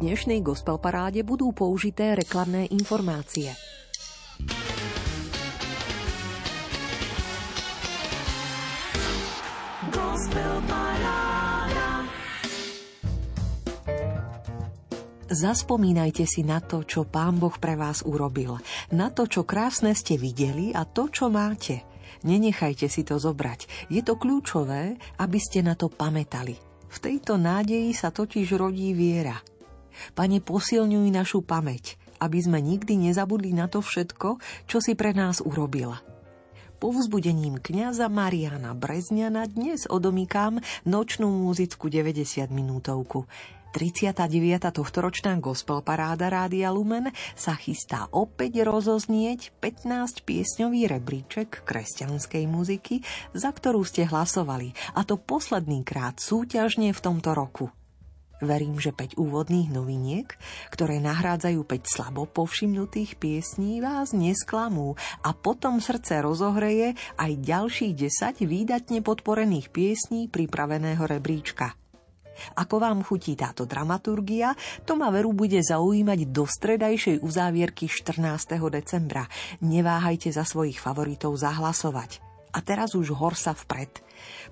dnešnej gospel paráde budú použité reklamné informácie. Zaspomínajte si na to, čo Pán Boh pre vás urobil, na to, čo krásne ste videli a to, čo máte. Nenechajte si to zobrať. Je to kľúčové, aby ste na to pamätali. V tejto nádeji sa totiž rodí viera. Pane, posilňuj našu pamäť, aby sme nikdy nezabudli na to všetko, čo si pre nás urobila. Povzbudením kňaza Mariana Brezňana dnes odomýkam nočnú múzickú 90 minútovku. 39. tohtoročná gospel paráda Rádia Lumen sa chystá opäť rozoznieť 15 piesňový rebríček kresťanskej muziky, za ktorú ste hlasovali, a to posledný krát súťažne v tomto roku. Verím, že 5 úvodných noviniek, ktoré nahrádzajú 5 slabo povšimnutých piesní, vás nesklamú a potom srdce rozohreje aj ďalších 10 výdatne podporených piesní pripraveného rebríčka – ako vám chutí táto dramaturgia, to ma veru bude zaujímať do stredajšej uzávierky 14. decembra. Neváhajte za svojich favoritov zahlasovať. A teraz už horsa vpred.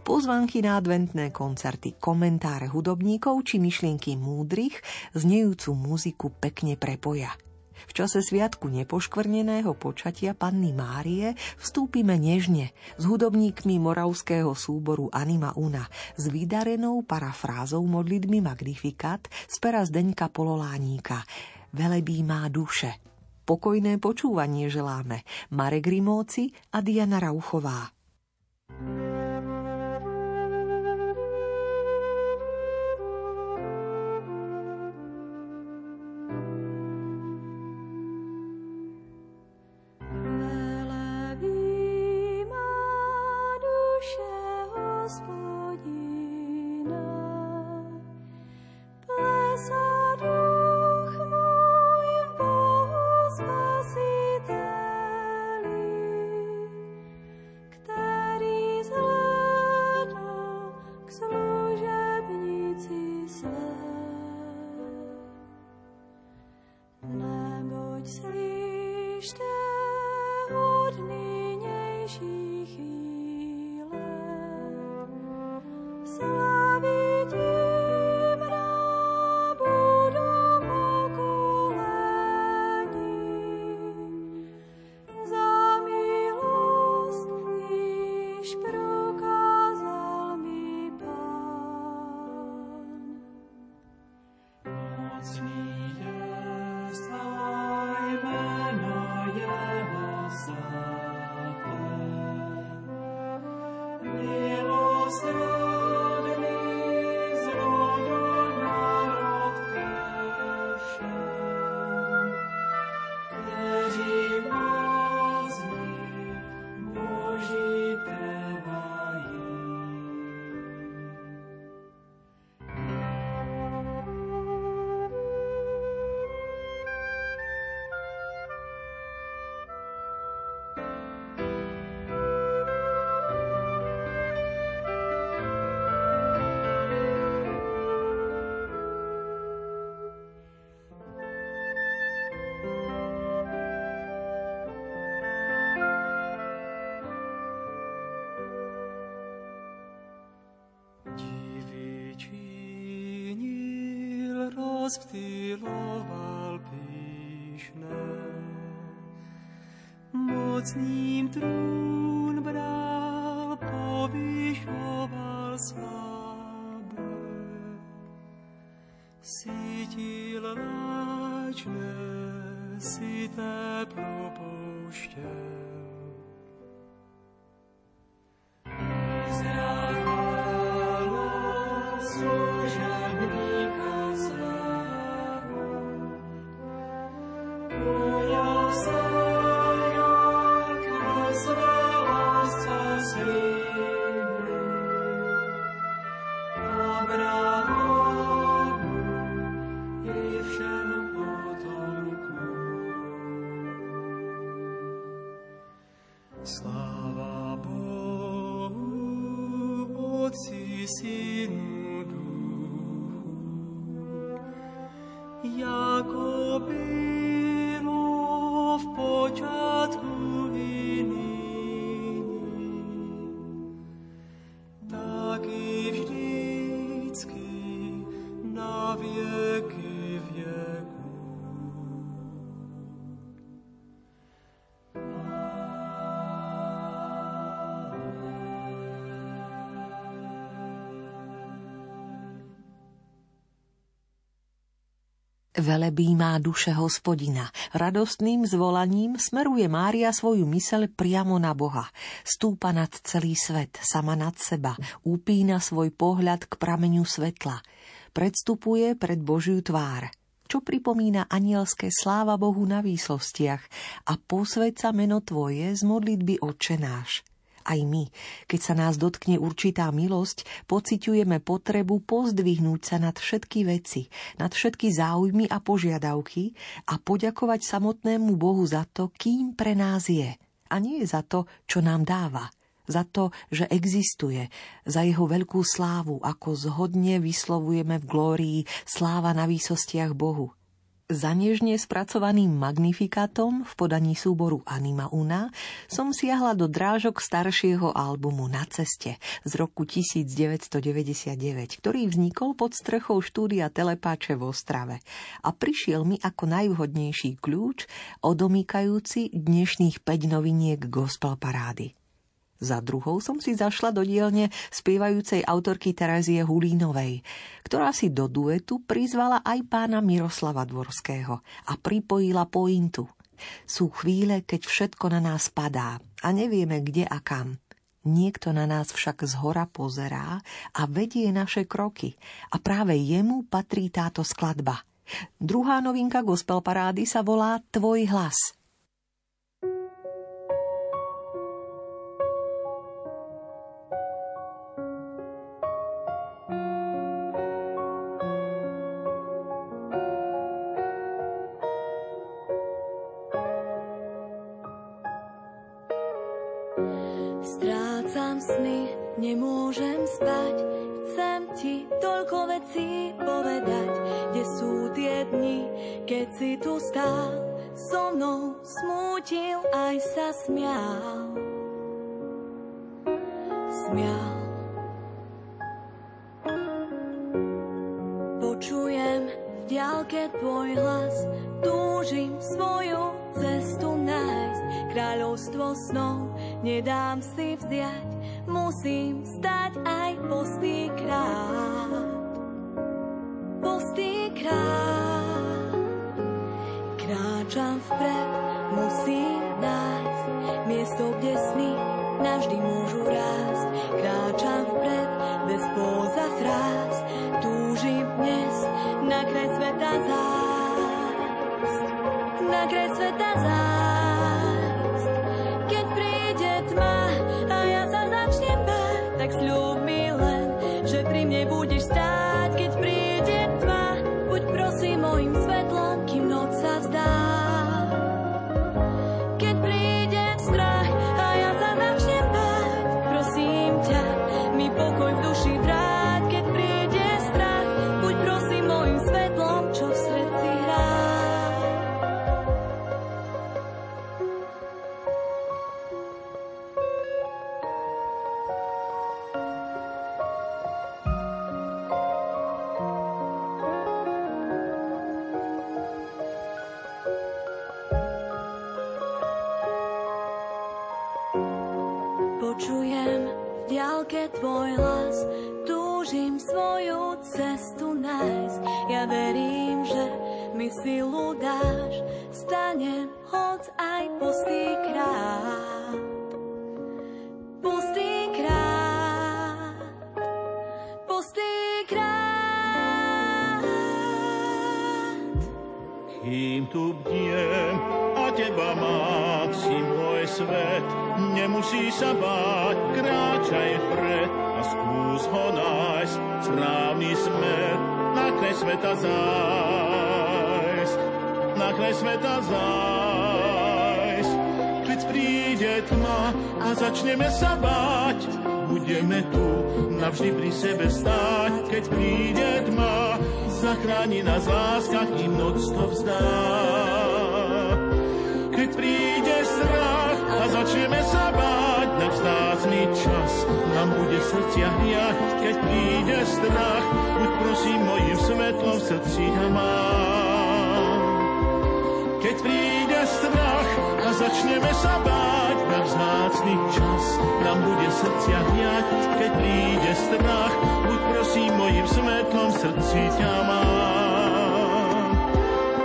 Pozvanky na adventné koncerty, komentáre hudobníkov či myšlienky múdrych znejúcu muziku pekne prepoja – v čase sviatku nepoškvrneného počatia Panny Márie vstúpime nežne s hudobníkmi moravského súboru Anima Una s vydarenou parafrázou modlitby Magnificat z pera Zdeňka Pololáníka. Velebí má duše. Pokojné počúvanie želáme Marek Rimóci a Diana Rauchová. Thank you rozptyloval pyšné. Mocným trún Velebí má duše hospodina. Radostným zvolaním smeruje Mária svoju mysel priamo na Boha. Stúpa nad celý svet, sama nad seba. Upína svoj pohľad k prameňu svetla. Predstupuje pred Božiu tvár čo pripomína anielské sláva Bohu na výsostiach a posvedca meno Tvoje z modlitby Oče náš aj my. Keď sa nás dotkne určitá milosť, pociťujeme potrebu pozdvihnúť sa nad všetky veci, nad všetky záujmy a požiadavky a poďakovať samotnému Bohu za to, kým pre nás je. A nie za to, čo nám dáva za to, že existuje, za jeho veľkú slávu, ako zhodne vyslovujeme v glórii sláva na výsostiach Bohu. Za nežne spracovaným magnifikátom v podaní súboru Anima Una som siahla do drážok staršieho albumu Na ceste z roku 1999, ktorý vznikol pod strechou štúdia Telepáče v Ostrave a prišiel mi ako najvhodnejší kľúč odomýkajúci dnešných 5 noviniek gospel parády. Za druhou som si zašla do dielne spievajúcej autorky Terezie Hulínovej, ktorá si do duetu prizvala aj pána Miroslava Dvorského a pripojila pointu. Sú chvíle, keď všetko na nás padá a nevieme kde a kam. Niekto na nás však z hora pozerá a vedie naše kroky a práve jemu patrí táto skladba. Druhá novinka gospel parády sa volá Tvoj hlas – sa že pri mne budeš stáť, keď príde tma. Buď prosím mojim svetlom, kým noc sa vzdá. Začneme sa báť, budeme tu navždy pri sebe stáť, keď príde tma, zachráni nás láska, kým noc to vzdá. Keď príde strach a začneme sa báť na vzácný čas, nám bude srdcia hriať, keď príde strach, buď prosím mojim svetlom v srdci ťa mám. Keď príde strach a začneme sa báť vzácný čas, nám bude srdcia hriať, keď príde strach, buď prosím mojim svetlom srdci ťa mám.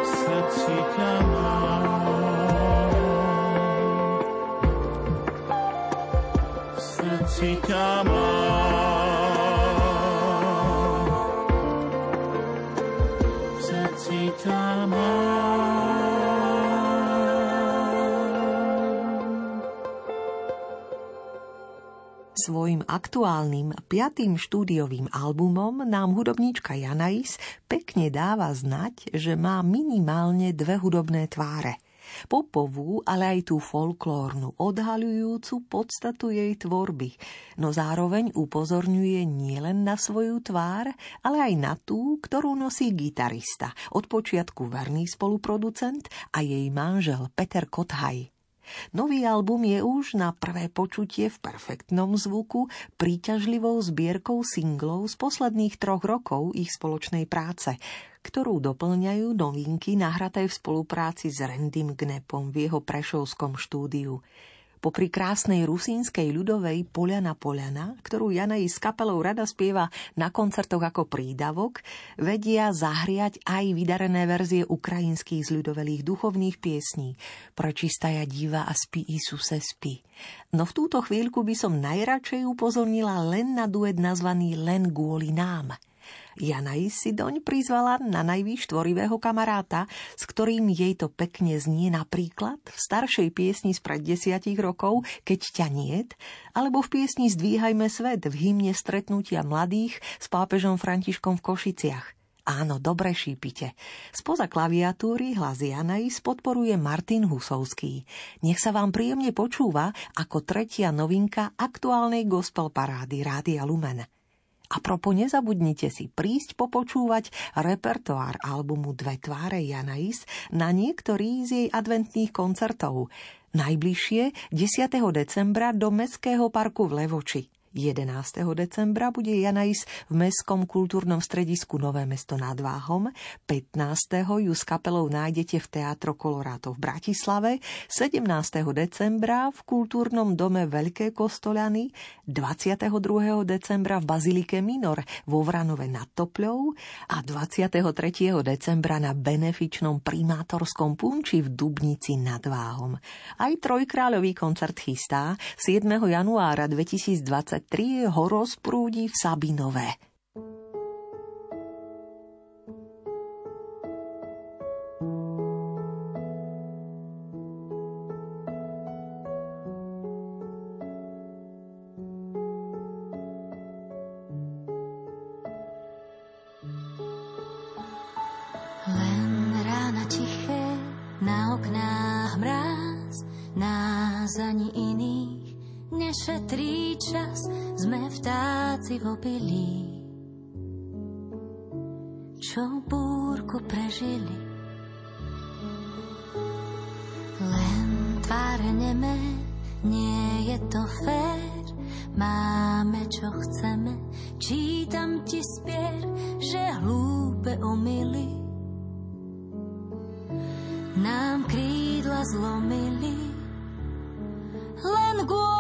Srdci ťa mám. Srdci ťa mám. Svojim aktuálnym piatým štúdiovým albumom nám hudobníčka Janais pekne dáva znať, že má minimálne dve hudobné tváre. Popovú, ale aj tú folklórnu, odhaľujúcu podstatu jej tvorby, no zároveň upozorňuje nielen na svoju tvár, ale aj na tú, ktorú nosí gitarista, od počiatku verný spoluproducent a jej manžel Peter Kothaj. Nový album je už na prvé počutie v perfektnom zvuku príťažlivou zbierkou singlov z posledných troch rokov ich spoločnej práce, ktorú doplňajú novinky nahraté v spolupráci s Randym Gnepom v jeho prešovskom štúdiu. Popri krásnej rusínskej ľudovej Poliana Poliana, ktorú Jana s kapelou rada spieva na koncertoch ako prídavok, vedia zahriať aj vydarené verzie ukrajinských zľudovelých duchovných piesní Pročistaja diva a spí Isuse spí. No v túto chvíľku by som najradšej upozornila len na duet nazvaný Len kvôli nám – Janaj si doň prizvala na najvýš tvorivého kamaráta, s ktorým jej to pekne znie napríklad v staršej piesni spred desiatich rokov Keď ťa niet, alebo v piesni Zdvíhajme svet v hymne stretnutia mladých s pápežom Františkom v Košiciach. Áno, dobre šípite. Spoza klaviatúry hlas Janais podporuje Martin Husovský. Nech sa vám príjemne počúva ako tretia novinka aktuálnej gospel parády Rádia Lumen. A propo nezabudnite si prísť popočúvať repertoár albumu Dve tváre Janais na niektorý z jej adventných koncertov. Najbližšie 10. decembra do Mestského parku v Levoči. 11. decembra bude Janais v Mestskom kultúrnom stredisku Nové mesto nad Váhom, 15. ju s kapelou nájdete v Teatro Koloráto v Bratislave, 17. decembra v kultúrnom dome Veľké Kostolany, 22. decembra v Bazilike Minor vo Vranove nad Topľou a 23. decembra na benefičnom primátorskom punči v Dubnici nad Váhom. Aj trojkráľový koncert chystá 7. januára 2020 tri ho rozprúdi v Sabinové. Opilí. Čo búrku prežili, len tváre neme, nie je to fér, máme čo chceme, čítam ti spier, že hlúpe omily. Nám krídla zlomili. Len kvôli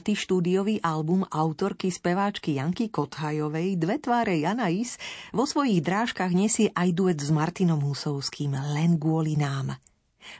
Piaty štúdiový album autorky speváčky Janky Kothajovej Dve tváre Janais vo svojich drážkach nesie aj duet s Martinom Husovským Len kvôli nám.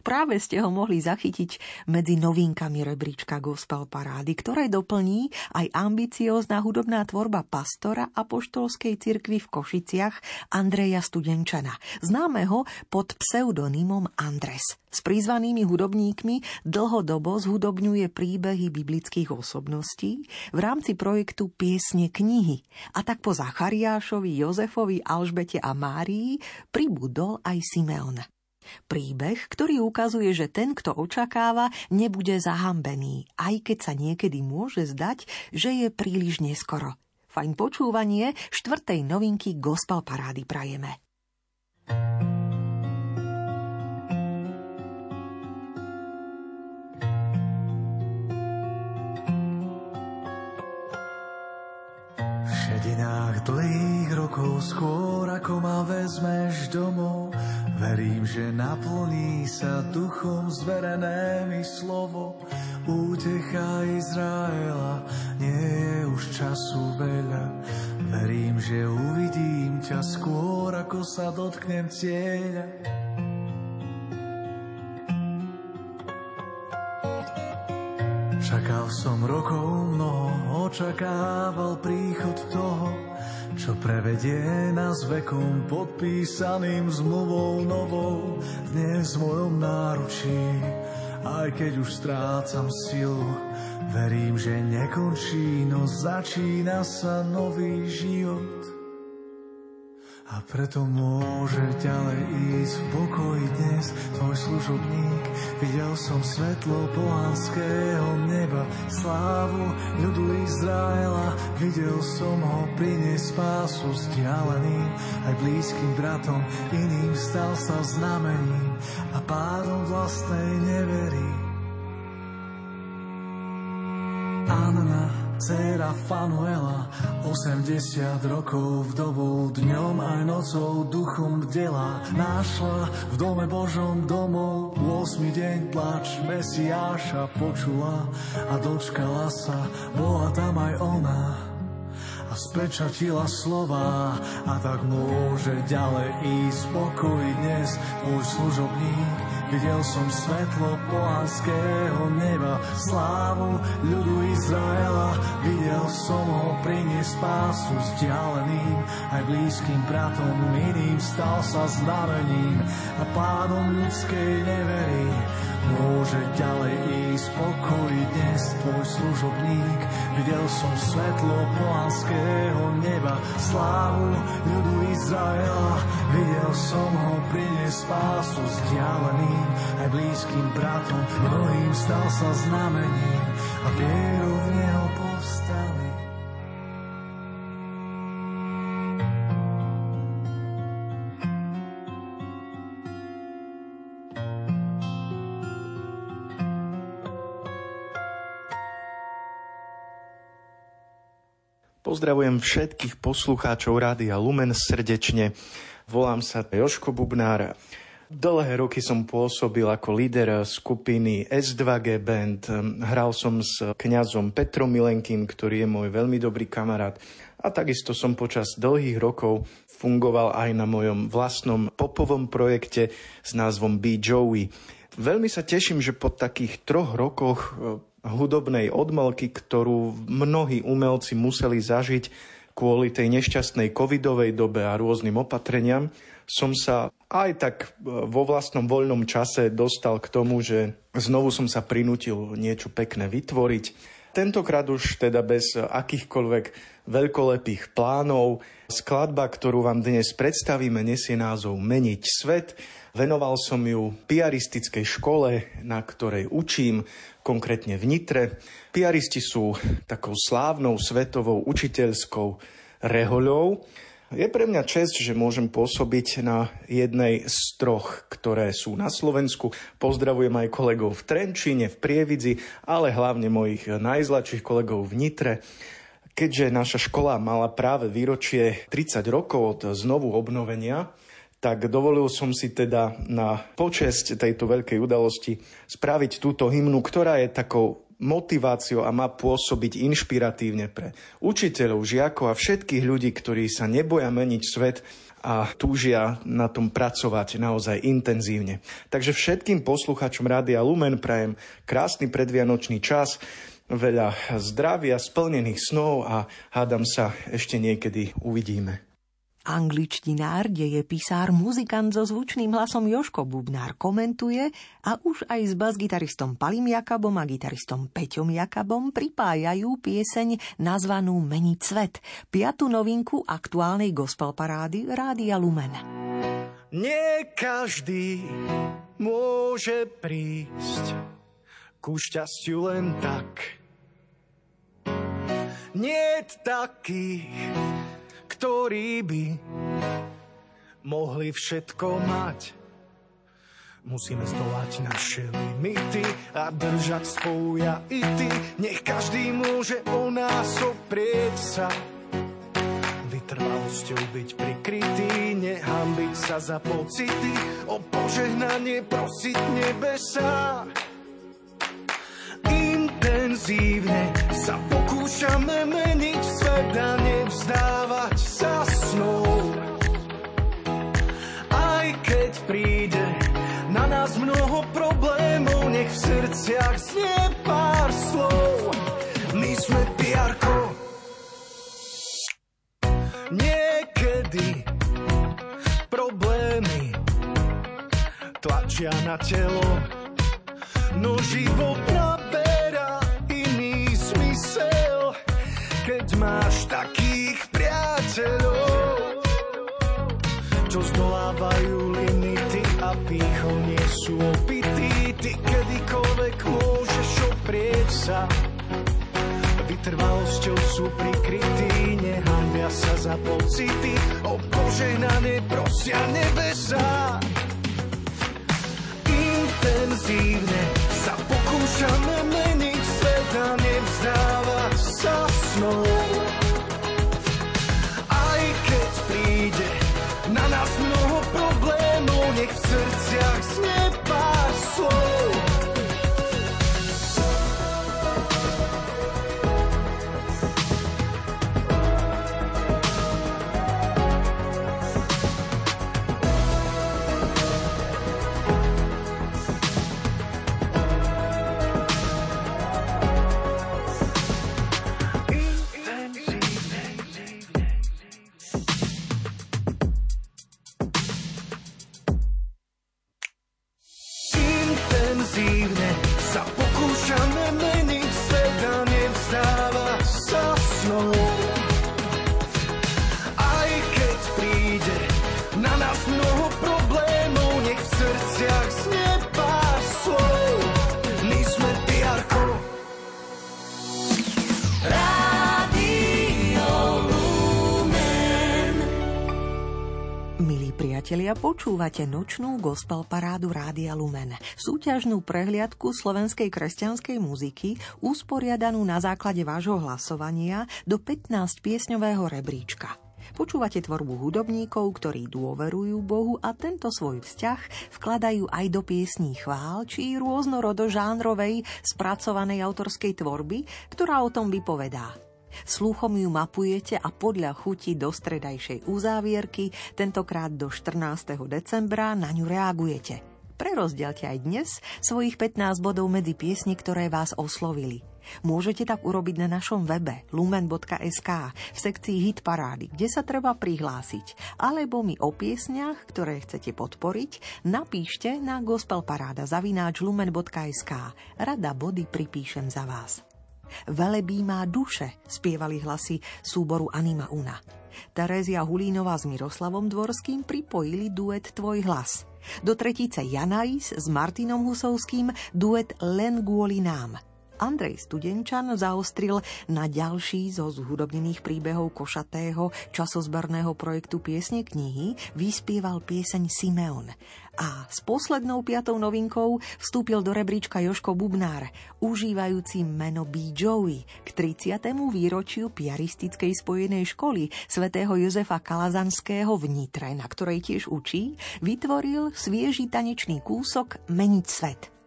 Práve ste ho mohli zachytiť medzi novinkami rebríčka Gospel Parády, ktoré doplní aj ambiciózna hudobná tvorba pastora apoštolskej cirkvi v Košiciach Andreja Studenčana, známeho pod pseudonymom Andres. S prizvanými hudobníkmi dlhodobo zhudobňuje príbehy biblických osobností v rámci projektu Piesne knihy. A tak po Zachariášovi, Jozefovi, Alžbete a Márii pribudol aj Simeon. Príbeh, ktorý ukazuje, že ten, kto očakáva, nebude zahambený, aj keď sa niekedy môže zdať, že je príliš neskoro. Fajn počúvanie štvrtej novinky Gospel Parády prajeme. V šedinách dlhých rokov skôr ako ma vezmeš domov Verím, že naplní sa duchom zverené mi slovo. Útecha Izraela, nie je už času veľa. Verím, že uvidím ťa skôr ako sa dotknem cieľa. Čakal som rokov mnoho, očakával príchod toho, čo prevedie nás vekom podpísaným zmluvou novou dnes v mojom náručí. Aj keď už strácam silu, verím, že nekončí, no začína sa nový život. A preto môže ďalej ísť v pokoji dnes tvoj služobník. Videl som svetlo pohanského neba, slávu ľudu Izraela. Videl som ho priniesť spásu vzdialeným, aj blízkym bratom, iným stal sa znamením a pádom vlastnej neverí. Anna, dcera Fanuela, 80 rokov vdovou, dňom aj nocou duchom bdela. Našla v dome Božom domov, 8 deň plač Mesiáša počula a dočkala sa, bola tam aj ona a spečatila slova a tak môže ďalej ísť pokoj dnes tvoj služobník. Videl som svetlo pohanského neba, slávu ľudu Izraela. Videl som ho priniesť spásu vzdialeným, aj blízkym bratom iným stal sa znamením a pádom ľudskej neverí. Môže ďalej ísť pokoj dnes tvoj služobník. Videl som svetlo pohanského neba, slávu ľudu Izraela. Videl som ho priniesť spásu vzdialeným, aj blízkym bratom, mnohým stal sa znamením a vieru v neho Pozdravujem všetkých poslucháčov Rádia Lumen srdečne. Volám sa Joško Bubnár. Dlhé roky som pôsobil ako líder skupiny S2G Band. Hral som s kňazom Petrom Milenkým, ktorý je môj veľmi dobrý kamarát. A takisto som počas dlhých rokov fungoval aj na mojom vlastnom popovom projekte s názvom Be Joey. Veľmi sa teším, že po takých troch rokoch hudobnej odmlky, ktorú mnohí umelci museli zažiť kvôli tej nešťastnej covidovej dobe a rôznym opatreniam, som sa aj tak e, vo vlastnom voľnom čase dostal k tomu, že znovu som sa prinútil niečo pekné vytvoriť. Tentokrát už teda bez akýchkoľvek veľkolepých plánov. Skladba, ktorú vám dnes predstavíme, nesie názov Meniť svet. Venoval som ju piaristickej škole, na ktorej učím konkrétne v Nitre. Piaristi sú takou slávnou svetovou učiteľskou rehoľou. Je pre mňa čest, že môžem pôsobiť na jednej z troch, ktoré sú na Slovensku. Pozdravujem aj kolegov v Trenčíne, v Prievidzi, ale hlavne mojich najzlačších kolegov v Nitre. Keďže naša škola mala práve výročie 30 rokov od znovu obnovenia, tak dovolil som si teda na počesť tejto veľkej udalosti spraviť túto hymnu, ktorá je takou motiváciou a má pôsobiť inšpiratívne pre učiteľov, žiakov a všetkých ľudí, ktorí sa neboja meniť svet a túžia na tom pracovať naozaj intenzívne. Takže všetkým posluchačom Rádia Lumen prajem krásny predvianočný čas, veľa zdravia, splnených snov a hádam sa ešte niekedy uvidíme. Angličtinár, deje pisár, muzikant so zvučným hlasom Joško Bubnár komentuje a už aj s basgitaristom Palim Jakabom a gitaristom Peťom Jakabom pripájajú pieseň nazvanú Meniť svet, piatu novinku aktuálnej gospel parády Rádia Lumen. Nie každý môže prísť ku šťastiu len tak. Nie takých, ktorí by mohli všetko mať. Musíme zdolať naše limity a držať spolu ja i ty. Nech každý môže o nás oprieť sa. Vytrvalosťou byť prikrytý, nehambiť sa za pocity, o požehnanie prosiť nebesa. Intenzívne sa pokúšame meniť svet a nevzdávať nech v srdciach znie pár slov. My sme piarko. Niekedy problémy tlačia na telo, no život naberá iný zmysel, keď máš takých priateľov, čo zdolávajú limity a pýchou nie sú opití. Kedykoľvek môžeš oprieť sa, vytrvalosťou sú prikrytí, nehambia sa za pocity, o požehnanie prosia nebesa. Intenzívne sa pokúšame meniť svet a nevzdávať sa snou. Priatelia, počúvate nočnú gospel parádu Rádia Lumen, súťažnú prehliadku slovenskej kresťanskej muziky, usporiadanú na základe vášho hlasovania do 15 piesňového rebríčka. Počúvate tvorbu hudobníkov, ktorí dôverujú Bohu a tento svoj vzťah vkladajú aj do piesní chvál či rôznorodo žánrovej spracovanej autorskej tvorby, ktorá o tom vypovedá. Sluchom ju mapujete a podľa chuti do stredajšej uzávierky, tentokrát do 14. decembra, na ňu reagujete. Prerozdielte aj dnes svojich 15 bodov medzi piesne, ktoré vás oslovili. Môžete tak urobiť na našom webe lumen.sk v sekcii Hit parády, kde sa treba prihlásiť. Alebo mi o piesniach, ktoré chcete podporiť, napíšte na gospelparáda zavináč lumen.sk. Rada body pripíšem za vás. Velebí má duše, spievali hlasy súboru Anima Una. Terézia Hulínová s Miroslavom Dvorským pripojili duet Tvoj hlas. Do tretice Janais s Martinom Husovským duet Len kvôli nám – Andrej Studenčan zaostril na ďalší zo zhudobnených príbehov košatého časozberného projektu Piesne knihy, vyspieval pieseň Simeon. A s poslednou piatou novinkou vstúpil do rebríčka Joško Bubnár, užívajúci meno B. Joey k 30. výročiu piaristickej spojenej školy svätého Jozefa Kalazanského v Nitre, na ktorej tiež učí, vytvoril svieži tanečný kúsok Meniť svet –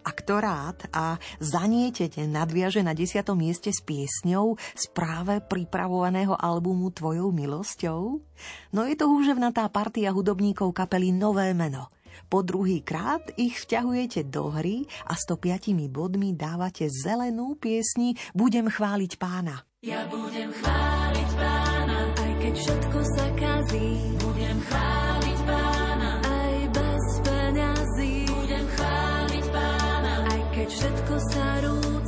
a kto rád a zanietete nadviaže na desiatom mieste s piesňou z práve pripravovaného albumu Tvojou milosťou? No je to húževnatá partia hudobníkov kapely Nové meno. Po druhý krát ich vťahujete do hry a 105 bodmi dávate zelenú piesni Budem chváliť pána. Ja budem chváliť pána, aj keď všetko sa kazí. Budem chváliť pána, aj bez peňazí. Budem chváliť pána, aj keď všetko sa rúca.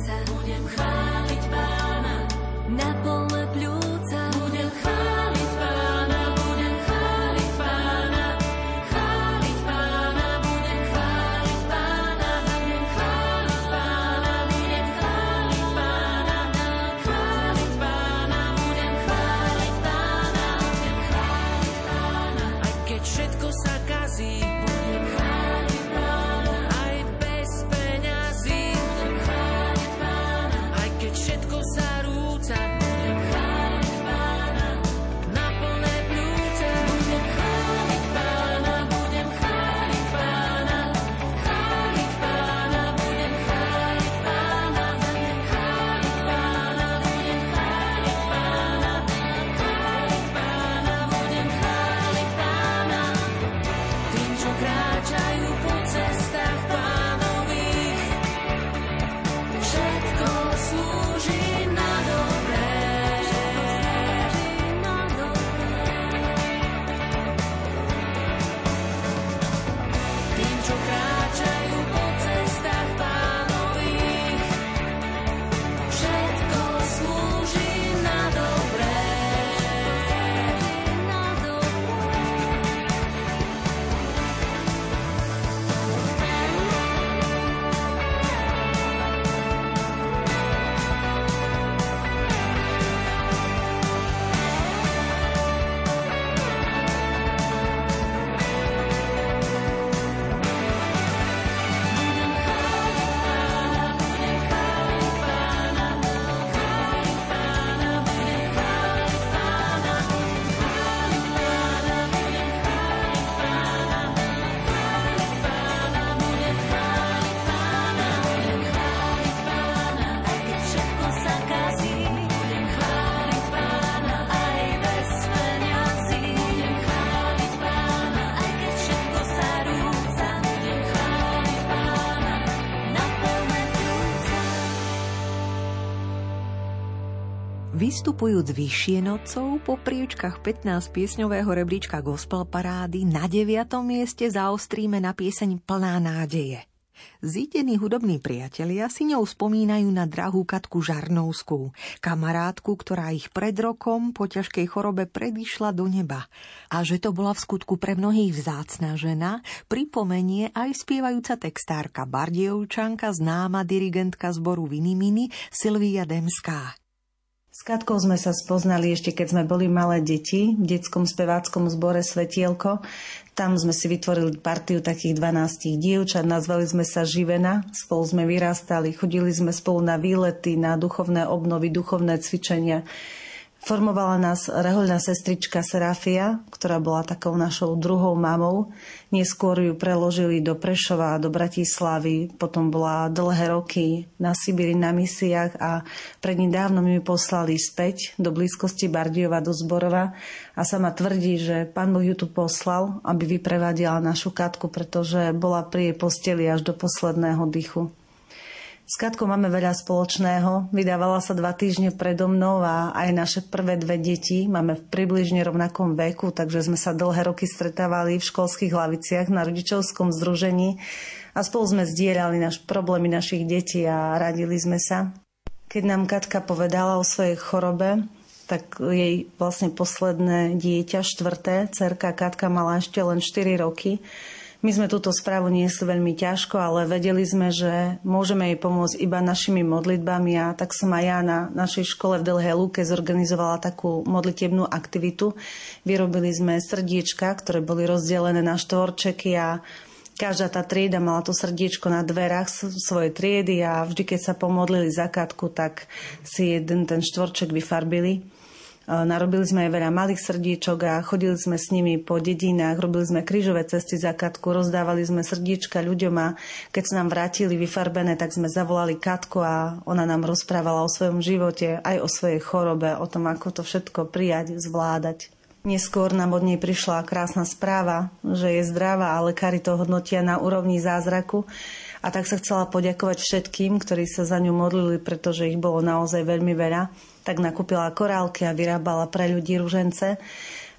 Vystupujúc vyššie nocou po priečkach 15 piesňového rebríčka Gospel Parády na 9. mieste zaostríme na pieseň Plná nádeje. Zítení hudobní priatelia si ňou spomínajú na drahú Katku Žarnovskú, kamarátku, ktorá ich pred rokom po ťažkej chorobe predišla do neba. A že to bola v skutku pre mnohých vzácna žena, pripomenie aj spievajúca textárka Bardievčanka, známa dirigentka zboru Vinimini Silvia Demská. Katkou sme sa spoznali ešte, keď sme boli malé deti v detskom speváckom zbore Svetielko. Tam sme si vytvorili partiu takých 12 dievčat, nazvali sme sa Živena, spolu sme vyrastali, chodili sme spolu na výlety, na duchovné obnovy, duchovné cvičenia. Formovala nás rehoľná sestrička Serafia, ktorá bola takou našou druhou mamou. Neskôr ju preložili do Prešova, do Bratislavy, potom bola dlhé roky na Sibiri na misiách a prednedávno mi poslali späť do blízkosti Bardiova do Zborova a sama tvrdí, že pán Boh ju tu poslal, aby vyprevadila našu katku, pretože bola pri jej posteli až do posledného dychu. S Katkou máme veľa spoločného. Vydávala sa dva týždne predo mnou a aj naše prvé dve deti máme v približne rovnakom veku, takže sme sa dlhé roky stretávali v školských hlaviciach na rodičovskom združení a spolu sme zdieľali naš problémy našich detí a radili sme sa. Keď nám Katka povedala o svojej chorobe, tak jej vlastne posledné dieťa, štvrté, cerka Katka mala ešte len 4 roky, my sme túto správu niesli veľmi ťažko, ale vedeli sme, že môžeme jej pomôcť iba našimi modlitbami a tak som aj ja na našej škole v Delhej Luke zorganizovala takú modlitebnú aktivitu. Vyrobili sme srdiečka, ktoré boli rozdelené na štvorčeky a každá tá trieda mala to srdiečko na dverách svojej triedy a vždy, keď sa pomodlili za katku, tak si jeden ten štvorček vyfarbili. Narobili sme aj veľa malých srdiečok a chodili sme s nimi po dedinách, robili sme krížové cesty za Katku, rozdávali sme srdiečka ľuďom a keď sa nám vrátili vyfarbené, tak sme zavolali Katku a ona nám rozprávala o svojom živote, aj o svojej chorobe, o tom, ako to všetko prijať, zvládať. Neskôr nám od nej prišla krásna správa, že je zdravá a lekári to hodnotia na úrovni zázraku. A tak sa chcela poďakovať všetkým, ktorí sa za ňu modlili, pretože ich bolo naozaj veľmi veľa tak nakúpila korálky a vyrábala pre ľudí ružence.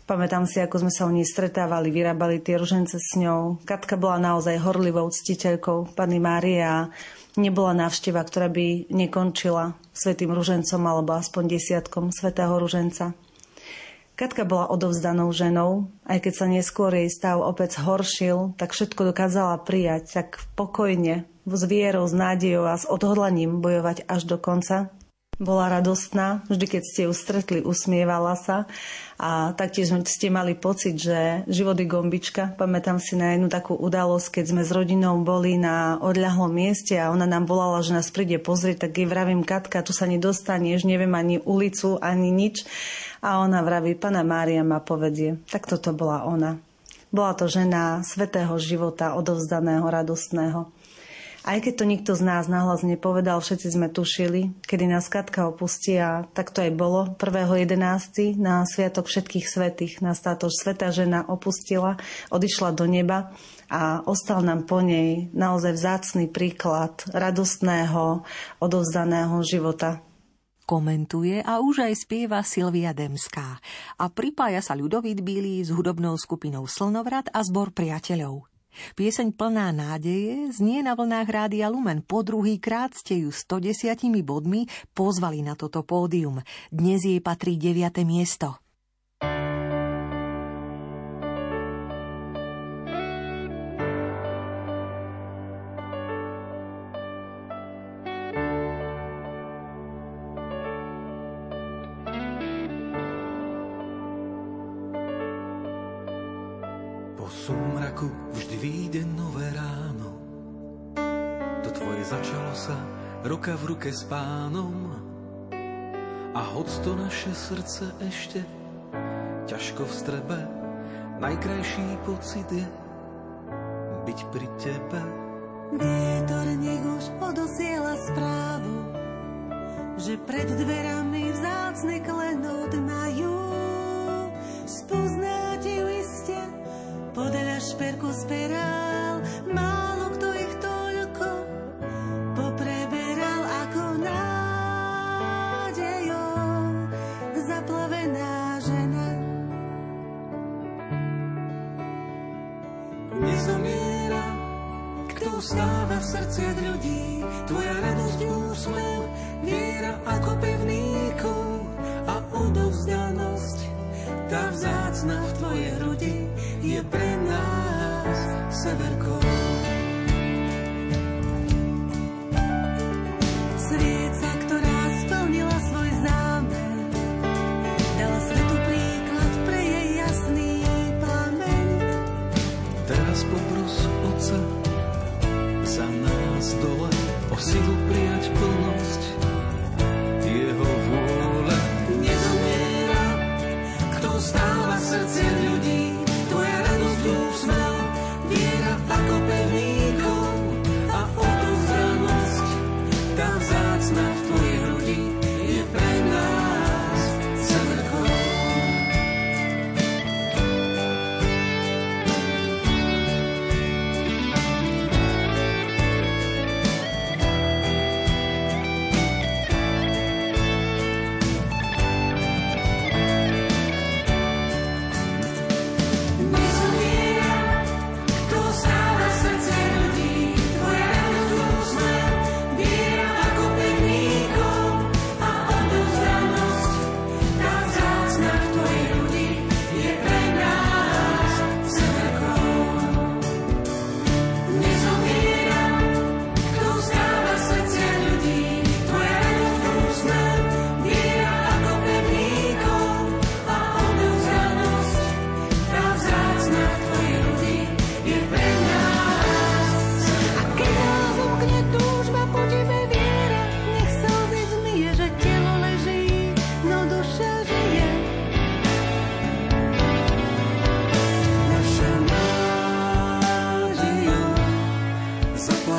Pamätám si, ako sme sa u nej stretávali, vyrábali tie ružence s ňou. Katka bola naozaj horlivou ctiteľkou Pani Márie a nebola návšteva, ktorá by nekončila svetým ružencom alebo aspoň desiatkom svetého ruženca. Katka bola odovzdanou ženou, aj keď sa neskôr jej stav opäť horšil, tak všetko dokázala prijať tak pokojne, s vierou, s nádejou a s odhodlaním bojovať až do konca. Bola radostná, vždy keď ste ju stretli, usmievala sa a taktiež ste mali pocit, že život je gombička. Pamätám si na jednu takú udalosť, keď sme s rodinou boli na odľahlom mieste a ona nám volala, že nás príde pozrieť, tak jej vravím, Katka, tu sa nedostaneš, neviem ani ulicu, ani nič. A ona vraví, pana Mária ma povedie. Tak toto bola ona. Bola to žena svetého života, odovzdaného, radostného. Aj keď to nikto z nás nahlas nepovedal, všetci sme tušili, kedy nás Katka opustí a tak to aj bolo. 1.11. na Sviatok všetkých svetých nás táto svetá žena opustila, odišla do neba a ostal nám po nej naozaj vzácný príklad radostného, odovzdaného života. Komentuje a už aj spieva Silvia Demská a pripája sa ľudovít Bílý s hudobnou skupinou Slnovrat a zbor priateľov. Pieseň plná nádeje znie na vlnách Rádia Lumen. Po druhý krát ste ju 110 bodmi pozvali na toto pódium. Dnes jej patrí 9. miesto. Ruka v ruke s pánom a hoď to naše srdce ešte ťažko v strebe, najkrajší pocit je byť pri tebe. Vietor nech už odosiela správu, že pred dverami vzácne klenot majú. Podľa šperku sperál, málo kto ich toľko popreberal ako nádejou zaplavená žena. Nezomiera, kto ustáva v srdciach ľudí, tvoja radosť, úsmev, viera ako pevný kov a odovzdanosť, tá vzácna v tvojej hrudi nás severkou.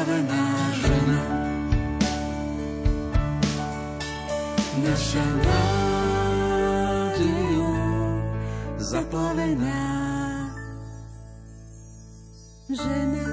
Zaplavená žena. Naša nádejou zaplavená žena.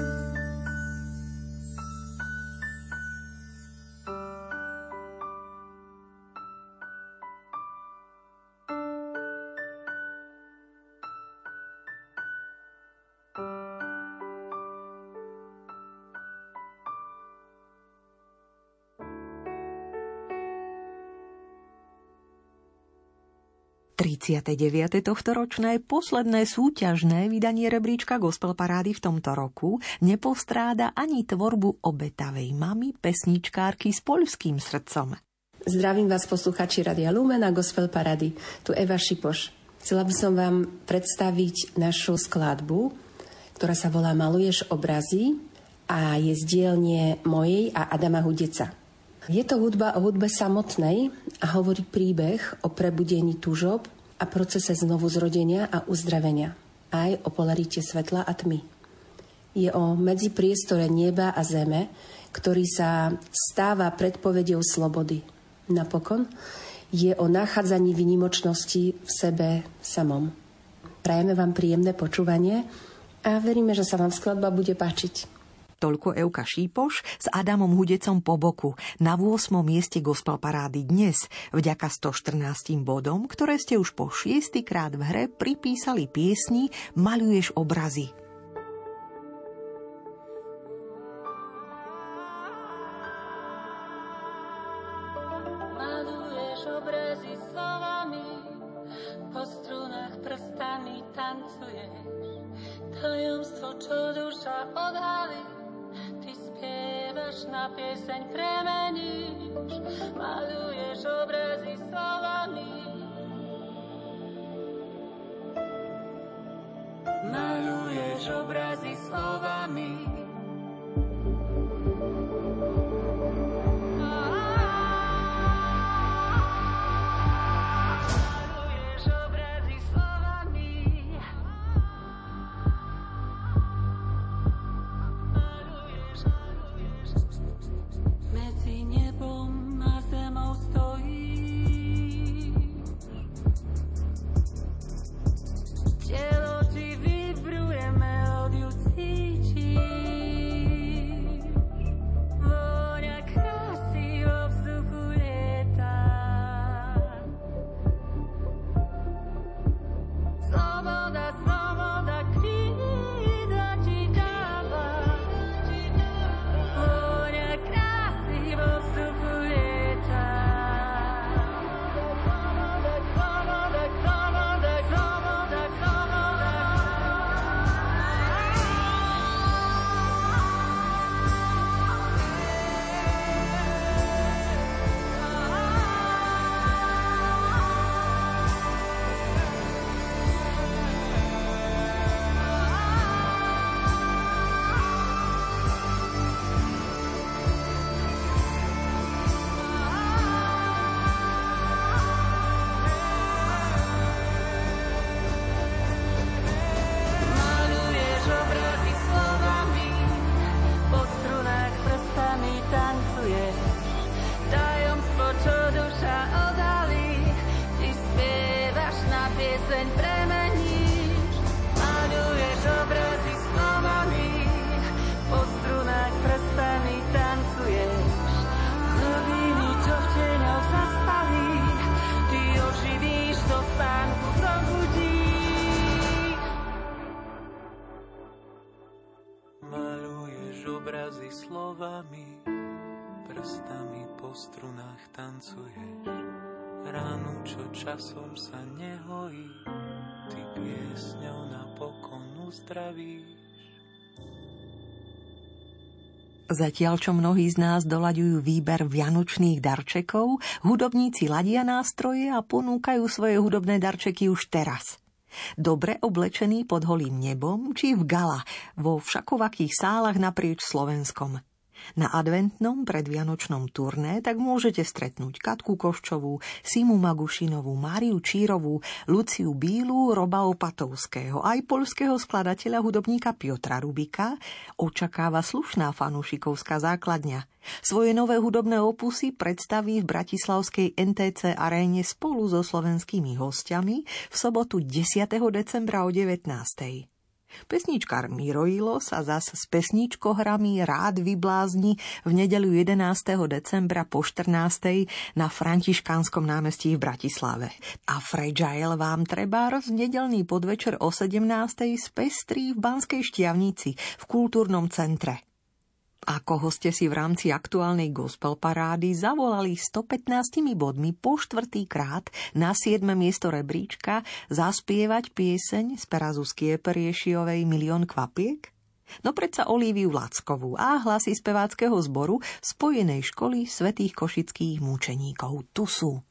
...39. tohtoročné posledné súťažné vydanie rebríčka Gospel Parády v tomto roku nepostráda ani tvorbu obetavej mamy, pesničkárky s poľským srdcom. Zdravím vás posluchači Radia Lumen a Gospel Parady. Tu Eva Šipoš. Chcela by som vám predstaviť našu skladbu, ktorá sa volá Maluješ obrazy a je z dielne mojej a Adama Hudeca. Je to hudba o hudbe samotnej a hovorí príbeh o prebudení túžob a procese znovu zrodenia a uzdravenia. Aj o polarite svetla a tmy. Je o medzipriestore neba a zeme, ktorý sa stáva predpovedou slobody. Napokon je o nachádzaní vynimočnosti v sebe samom. Prajeme vám príjemné počúvanie a veríme, že sa vám skladba bude páčiť. Toľko Euka Šípoš s Adamom Hudecom po boku na 8. mieste gospel parády dnes, vďaka 114 bodom, ktoré ste už po šiestýkrát v hre pripísali piesni Maluješ obrazy. Tancuješ. Tajomstvo, čo duša odhalí, spievaš na pieseň premeníš. Maluješ obrazy slovami. Maluješ obrazy slovami. Napokon uzdravíš. Zatiaľ, čo mnohí z nás dolaďujú výber vianočných darčekov, hudobníci ladia nástroje a ponúkajú svoje hudobné darčeky už teraz. Dobre oblečený pod holým nebom či v gala vo všakovakých sálach naprieč Slovenskom – na adventnom predvianočnom turné tak môžete stretnúť Katku Koščovú, Simu Magušinovú, Máriu Čírovú, Luciu Bílu, Roba Opatovského, aj polského skladateľa hudobníka Piotra Rubika očakáva slušná fanúšikovská základňa. Svoje nové hudobné opusy predstaví v bratislavskej NTC aréne spolu so slovenskými hostiami v sobotu 10. decembra o 19. Pesničkár Miroilo sa zas s pesničkohrami rád vyblázni v nedelu 11. decembra po 14. na Františkánskom námestí v Bratislave. A Fragile vám treba v nedelný podvečer o 17. spestrí v Banskej Štiavnici v kultúrnom centre. Ako ste si v rámci aktuálnej gospel parády zavolali 115 bodmi po štvrtý krát na 7. miesto rebríčka zaspievať pieseň z Perazuskie Periešiovej Milión kvapiek? No predsa Olíviu Lackovú a hlasy speváckého zboru Spojenej školy svetých košických múčeníkov. Tu sú.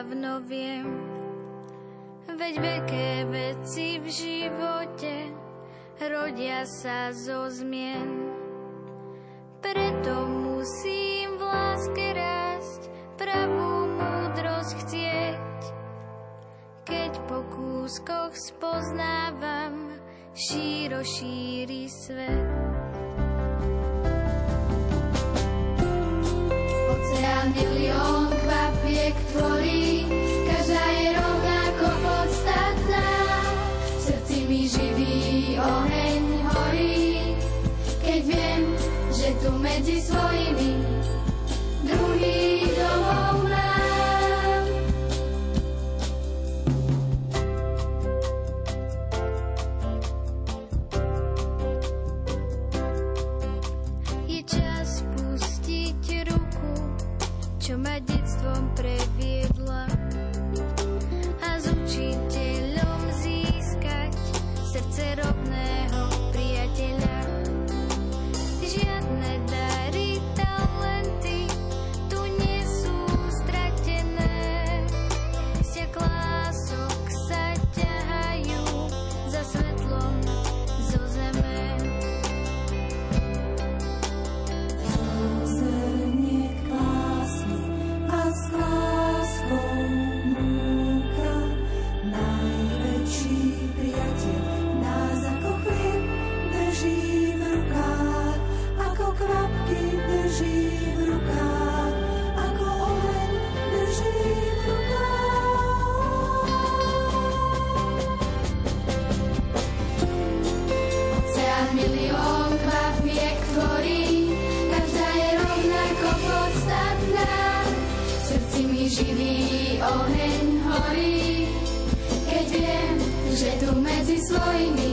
Dávno viem. Veď veľké veci v živote rodia sa zo zmien. Preto musím v láske rásť, pravú múdrosť chcieť. Keď po kúskoch spoznávam, šíro šíri svet. oceán milión medzi svojimi medzi svojimi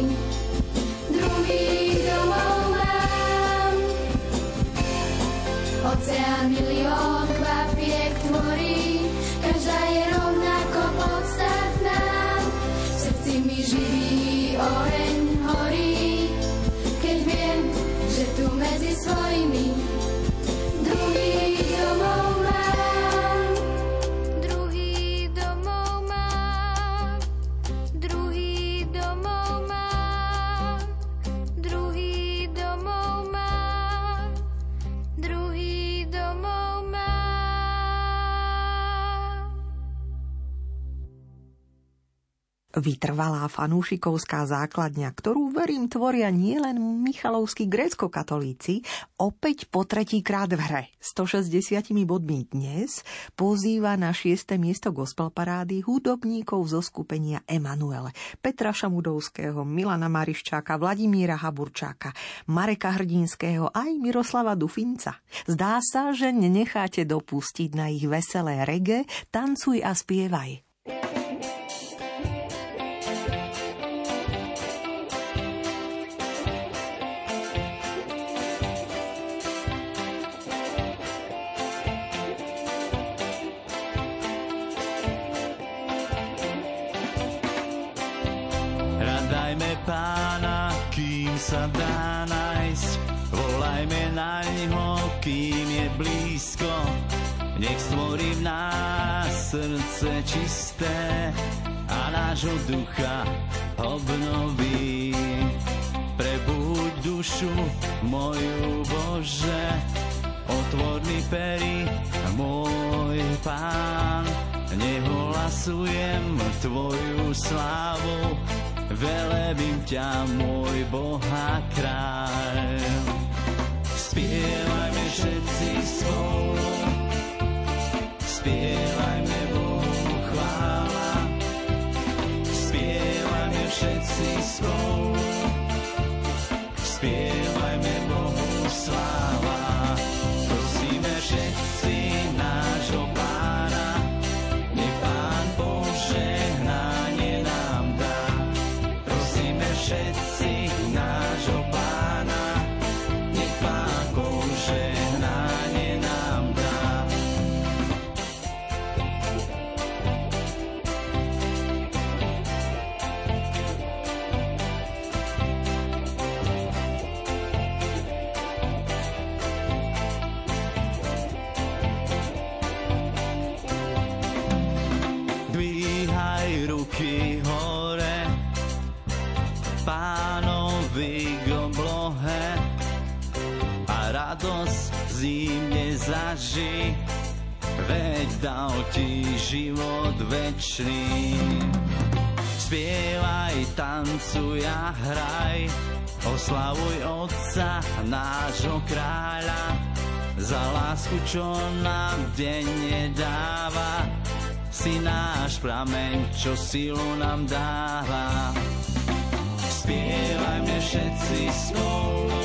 Vytrvalá fanúšikovská základňa, ktorú verím tvoria nielen Michalovskí grécko-katolíci, opäť po tretíkrát v hre 160 bodmi dnes pozýva na 6. miesto gospel parády hudobníkov zo skupenia Emanuele, Petra Šamudovského, Milana Mariščáka, Vladimíra Haburčáka, Mareka Hrdinského aj Miroslava Dufinca. Zdá sa, že nenecháte dopustiť na ich veselé rege, tancuj a spievaj. Nech stvorí v nás srdce čisté a nášho ducha obnoví. Prebuď dušu moju Bože, otvor mi pery, môj pán. Nehlasujem tvoju slávu, velebím ťa, môj Boha kráľ. Spievajme všetci spolu, spievajme Bohu chvála. Spievajme všetci spolu, spievajme pánovi k oblohe a radosť zimne zaži, veď dal ti život večný. Spievaj, tancuj a hraj, oslavuj Otca, nášho kráľa, za lásku, čo nám denne dáva, si náš prameň, čo silu nám dáva. Spievajme všetci spolu,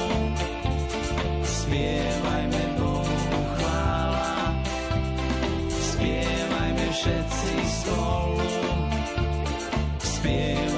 spievajme Bohu chvála. Spievajme všetci spolu, spievajme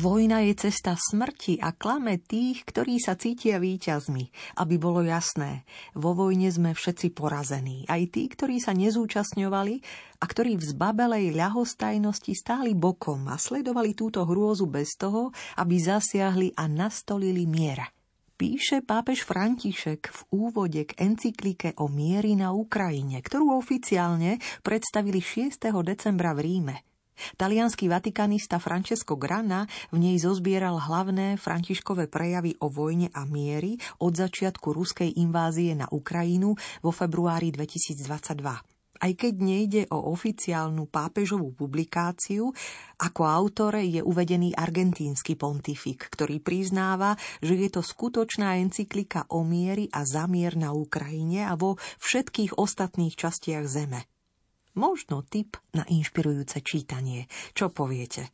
Vojna je cesta smrti a klame tých, ktorí sa cítia víťazmi. Aby bolo jasné, vo vojne sme všetci porazení. Aj tí, ktorí sa nezúčastňovali a ktorí v zbabelej ľahostajnosti stáli bokom a sledovali túto hrôzu bez toho, aby zasiahli a nastolili mier. Píše pápež František v úvode k encyklike o miery na Ukrajine, ktorú oficiálne predstavili 6. decembra v Ríme. Talianský vatikanista Francesco Grana v nej zozbieral hlavné Františkové prejavy o vojne a miery od začiatku ruskej invázie na Ukrajinu vo februári 2022. Aj keď nejde o oficiálnu pápežovú publikáciu, ako autore je uvedený argentínsky pontifik, ktorý priznáva, že je to skutočná encyklika o miery a zamier na Ukrajine a vo všetkých ostatných častiach zeme. Možno tip na inšpirujúce čítanie. Čo poviete?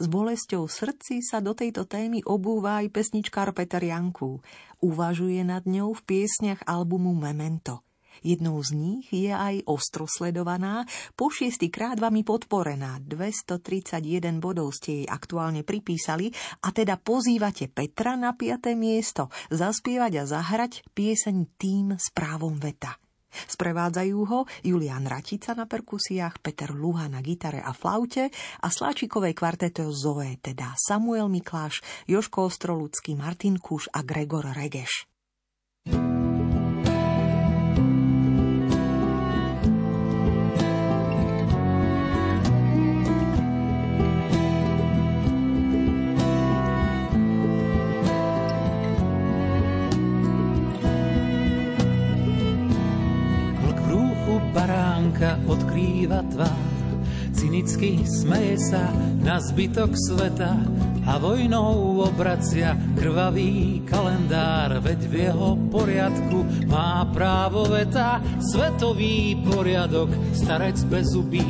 S bolesťou v srdci sa do tejto témy obúva aj pesničkár Peter Janku. Uvažuje nad ňou v piesniach albumu Memento. Jednou z nich je aj ostrosledovaná, po šiestýkrát vami podporená. 231 bodov ste jej aktuálne pripísali a teda pozývate Petra na 5. miesto zaspievať a zahrať pieseň Tým s právom veta. Sprevádzajú ho Julian Ratica na perkusiách, Peter Luha na gitare a flaute a sláčikovej kvarteto Zoe, teda Samuel Mikláš, Joško Ostroludský, Martin Kuš a Gregor Regeš. Cynicky smeje sa na zbytok sveta a vojnou obracia krvavý kalendár, veď v jeho poriadku má právo veta. Svetový poriadok, starec bez zubí,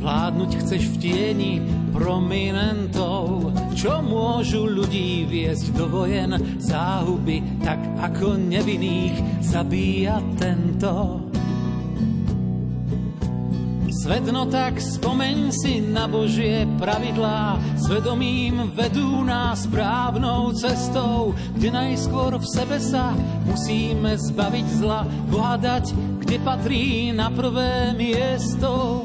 vládnuť chceš v tieni prominentov, čo môžu ľudí viesť do vojen záhuby, tak ako nevinných zabíja tento. Svet no tak spomeň si na Božie pravidlá, svedomím vedú nás správnou cestou, kde najskôr v sebe sa musíme zbaviť zla, bohadať, kde patrí na prvé miesto.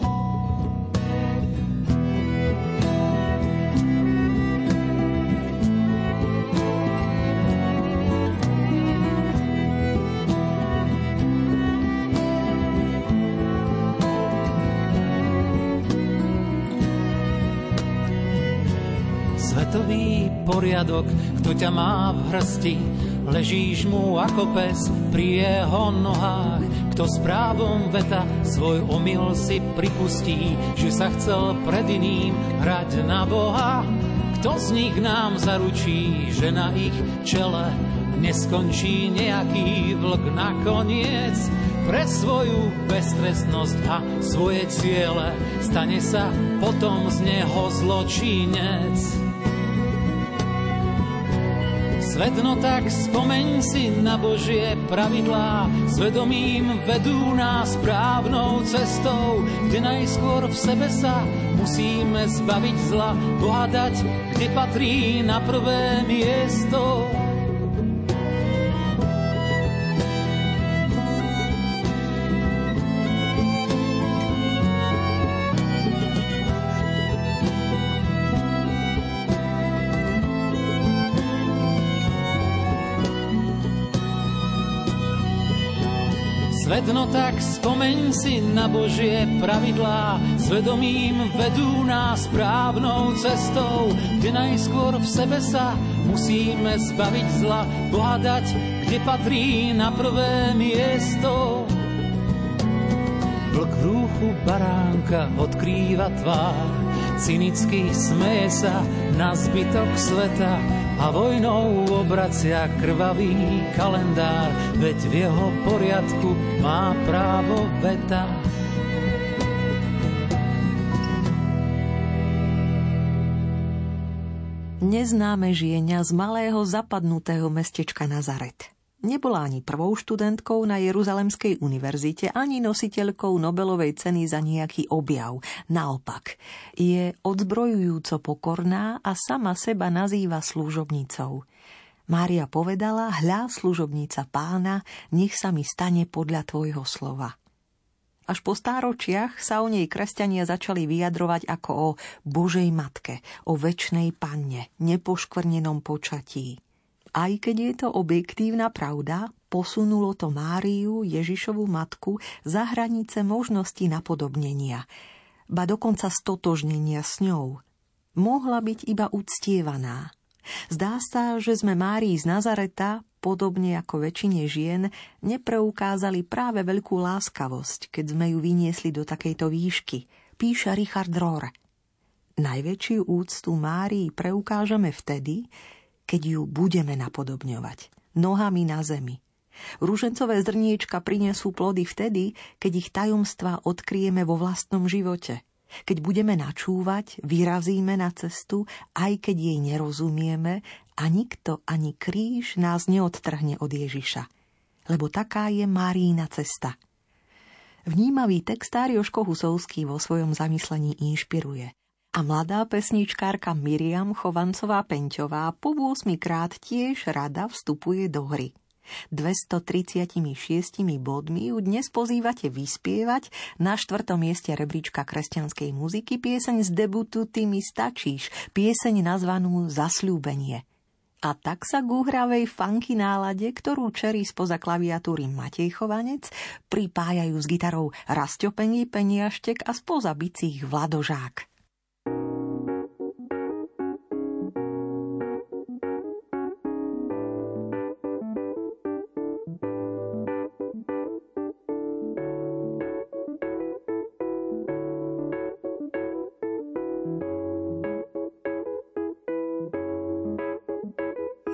Poriadok, kto ťa má v hrsti. Ležíš mu ako pes pri jeho nohách, kto s právom veta svoj omyl si pripustí, že sa chcel pred iným hrať na Boha. Kto z nich nám zaručí, že na ich čele neskončí nejaký vlk nakoniec? Pre svoju beztrestnosť a svoje ciele stane sa potom z neho zločinec. Svet no tak spomeň si na Božie pravidlá, svedomím vedú nás správnou cestou, kde najskôr v sebe sa musíme zbaviť zla, pohádať, kde patrí na prvé miesto. Svet tak spomeň si na Božie pravidlá, svedomím vedú nás správnou cestou, kde najskôr v sebe sa musíme zbaviť zla, bohadať, kde patrí na prvé miesto. Vlk v rúchu baránka odkrýva tvár, cynicky smeje sa na zbytok sveta, a vojnou obracia krvavý kalendár, veď v jeho poriadku má právo veta. Neznáme žienia z malého zapadnutého mestečka Nazaret. Nebola ani prvou študentkou na Jeruzalemskej univerzite, ani nositeľkou Nobelovej ceny za nejaký objav. Naopak, je odzbrojujúco pokorná a sama seba nazýva služobnicou. Mária povedala, hľa služobnica pána, nech sa mi stane podľa tvojho slova. Až po stáročiach sa o nej kresťania začali vyjadrovať ako o Božej matke, o väčšnej panne, nepoškvrnenom počatí. Aj keď je to objektívna pravda, posunulo to Máriu, Ježišovu matku, za hranice možnosti napodobnenia, ba dokonca stotožnenia s ňou. Mohla byť iba uctievaná. Zdá sa, že sme Márii z Nazareta, podobne ako väčšine žien, nepreukázali práve veľkú láskavosť, keď sme ju vyniesli do takejto výšky, píše Richard Rohr. Najväčšiu úctu Márii preukážeme vtedy, keď ju budeme napodobňovať. Nohami na zemi. Rúžencové zrniečka prinesú plody vtedy, keď ich tajomstvá odkryjeme vo vlastnom živote. Keď budeme načúvať, vyrazíme na cestu, aj keď jej nerozumieme a nikto ani kríž nás neodtrhne od Ježiša. lebo taká je Márína cesta. Vnímavý textár Joško Husovský vo svojom zamyslení inšpiruje. A mladá pesničkárka Miriam Chovancová Penťová po 8 krát tiež rada vstupuje do hry – 236 bodmi ju dnes pozývate vyspievať na štvrtom mieste rebríčka kresťanskej muziky pieseň z debutu Ty mi stačíš, pieseň nazvanú Zasľúbenie. A tak sa k úhravej funky nálade, ktorú čerí spoza klaviatúry Matej Chovanec, pripájajú s gitarou Rastio Peniaštek a spoza bicích Vladožák.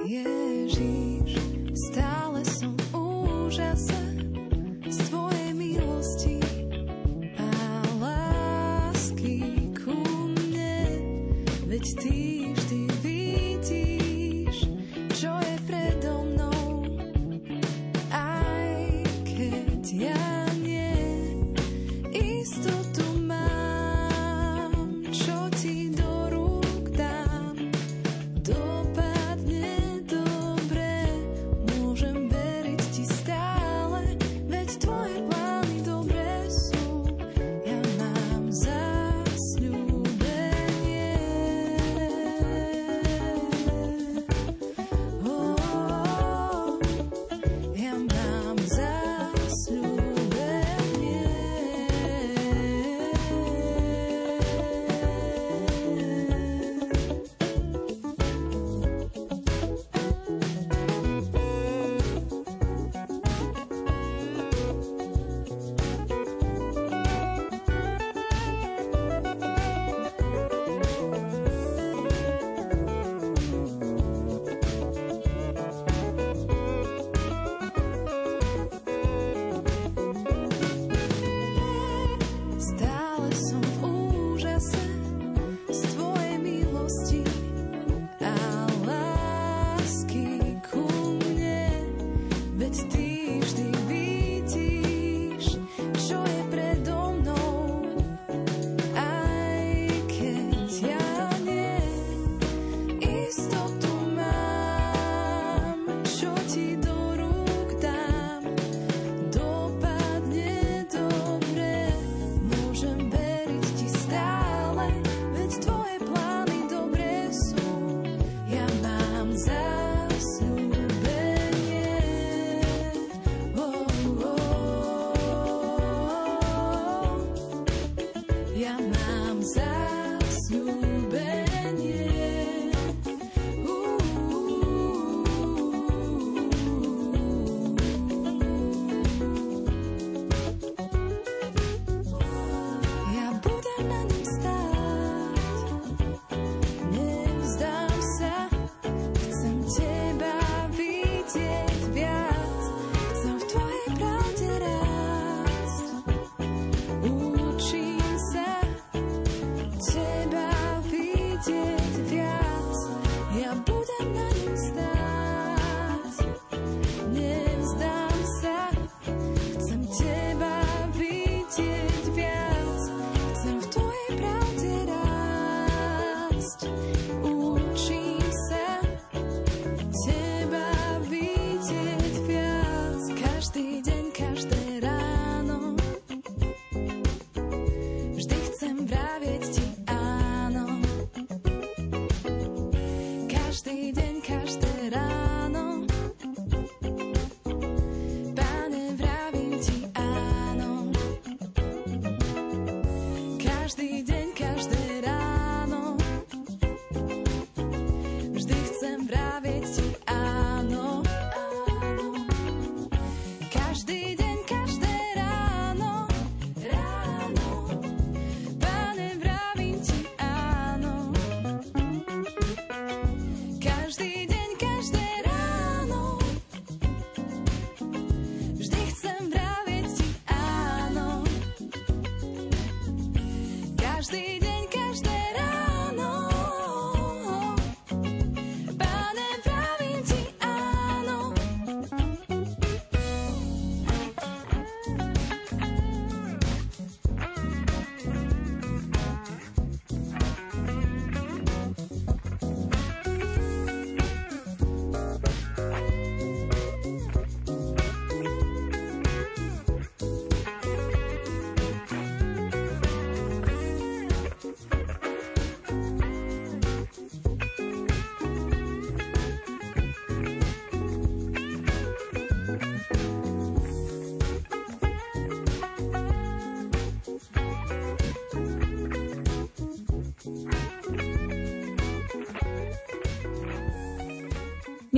Ježiš, stále som úžasný.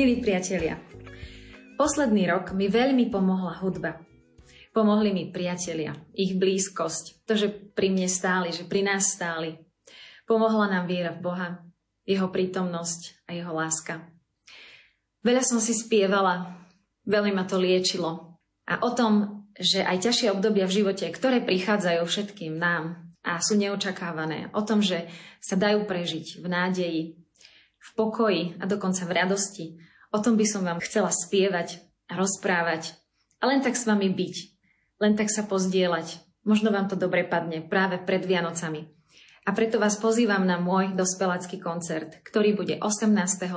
Milí priatelia, posledný rok mi veľmi pomohla hudba. Pomohli mi priatelia, ich blízkosť, to, že pri mne stáli, že pri nás stáli. Pomohla nám viera v Boha, jeho prítomnosť a jeho láska. Veľa som si spievala, veľmi ma to liečilo. A o tom, že aj ťažšie obdobia v živote, ktoré prichádzajú všetkým nám a sú neočakávané, o tom, že sa dajú prežiť v nádeji, v pokoji a dokonca v radosti. O tom by som vám chcela spievať rozprávať a len tak s vami byť, len tak sa pozdieľať. Možno vám to dobre padne práve pred Vianocami. A preto vás pozývam na môj dospelácky koncert, ktorý bude 18.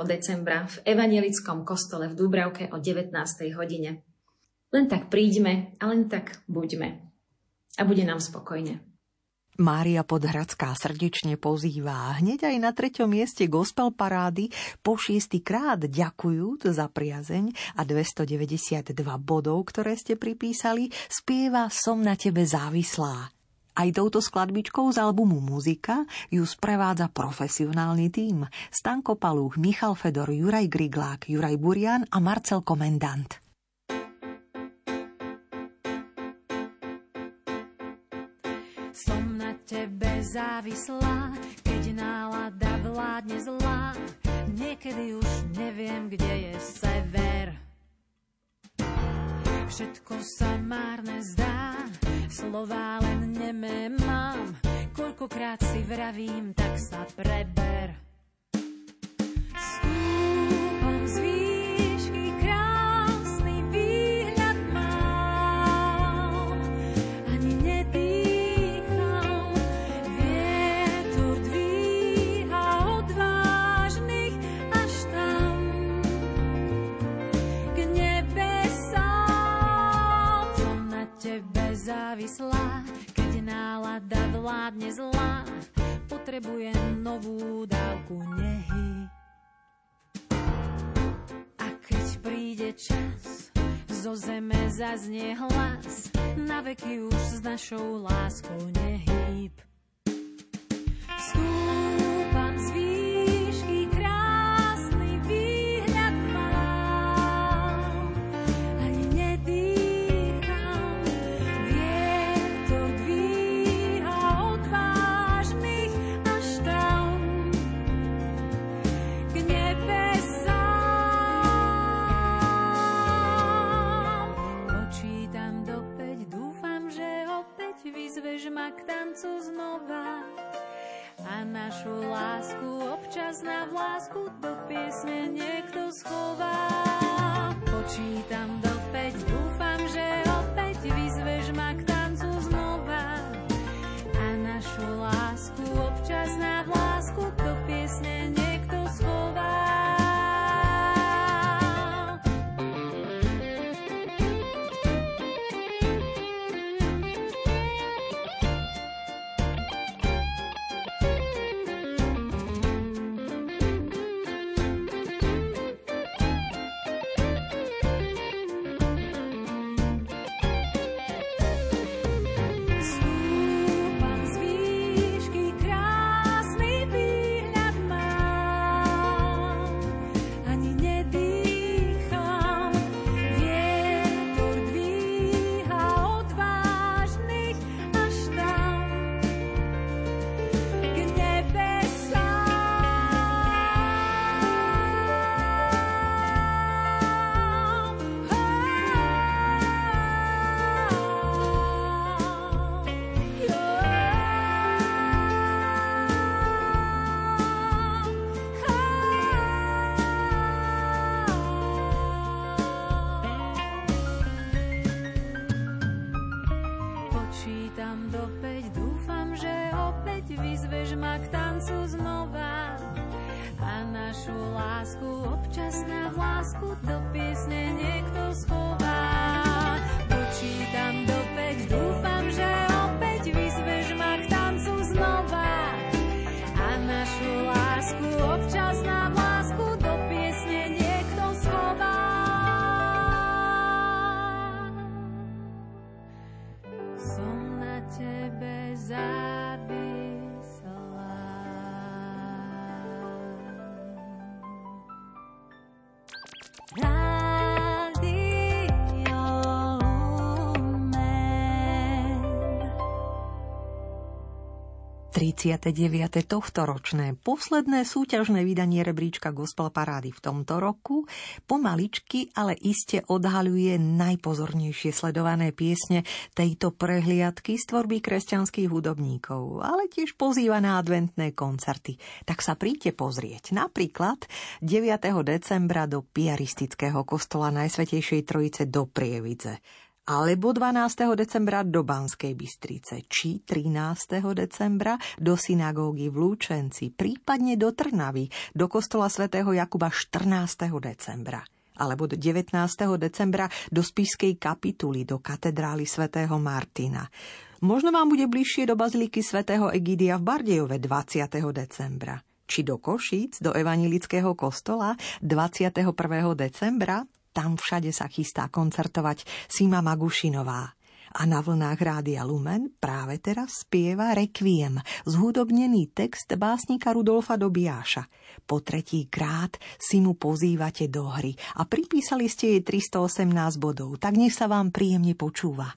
decembra v Evangelickom kostole v Dúbravke o 19. hodine. Len tak príďme a len tak buďme. A bude nám spokojne. Mária Podhradská srdečne pozýva hneď aj na treťom mieste gospel parády po šiestý krát ďakujúc za priazeň a 292 bodov, ktoré ste pripísali, spieva Som na tebe závislá. Aj touto skladbičkou z albumu Muzika ju sprevádza profesionálny tím Stanko Palúch, Michal Fedor, Juraj Griglák, Juraj Burian a Marcel Komendant. Závislá, keď nálada vládne zlá. Niekedy už neviem, kde je sever. Všetko sa márne zdá, slová len nemé mám. Koľkokrát si vravím, tak sa preber. Závislá, keď nálada vládne zlá, potrebujem novú dávku nehy. A keď príde čas, zo zeme zaznie hlas, na veky už s našou láskou nehýb. Vyzveš ma k tancu znova a našu lásku občas na vlásku do piesne niekto schová. Počítam do päť, dúfam, 39. tohtoročné, posledné súťažné vydanie rebríčka Gospel Parády v tomto roku pomaličky, ale iste odhaľuje najpozornejšie sledované piesne tejto prehliadky z tvorby kresťanských hudobníkov, ale tiež pozýva na adventné koncerty. Tak sa príďte pozrieť. Napríklad 9. decembra do Piaristického kostola Najsvetejšej Trojice do Prievidze alebo 12. decembra do Banskej Bystrice, či 13. decembra do synagógy v Lúčenci, prípadne do Trnavy, do kostola svätého Jakuba 14. decembra alebo do 19. decembra do Spišskej kapituly, do katedrály svätého Martina. Možno vám bude bližšie do baziliky svätého Egidia v Bardejove 20. decembra či do Košíc, do Evanilického kostola 21. decembra tam všade sa chystá koncertovať Sima Magušinová. A na vlnách Rádia Lumen práve teraz spieva Requiem, zhudobnený text básnika Rudolfa Dobiáša. Po tretí krát si mu pozývate do hry a pripísali ste jej 318 bodov, tak nech sa vám príjemne počúva.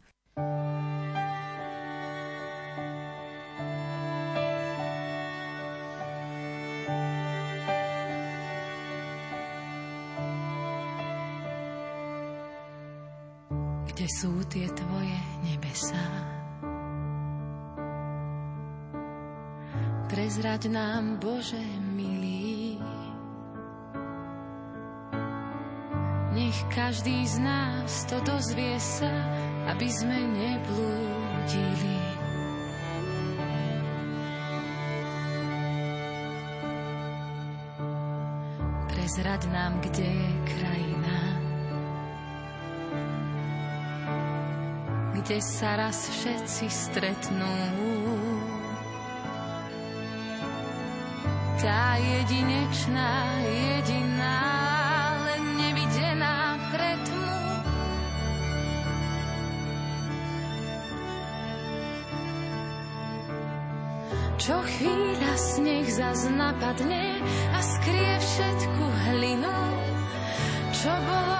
Kde sú tie tvoje nebesá. Prezrať nám, Bože milý, nech každý z nás to dozvie sa, aby sme neblúdili. Prezrať nám, kde je krajina, kde sa raz všetci stretnú. Tá jedinečná, jediná, len nevidená pre. Čo chvíľa sneh zas napadne a skrie všetku hlinu, čo bolo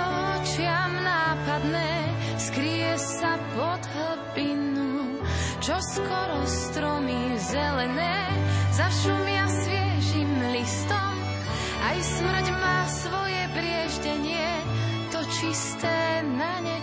čo skoro stromy zelené zašumia sviežim listom. Aj smrť má svoje brieždenie, to čisté na nečistom.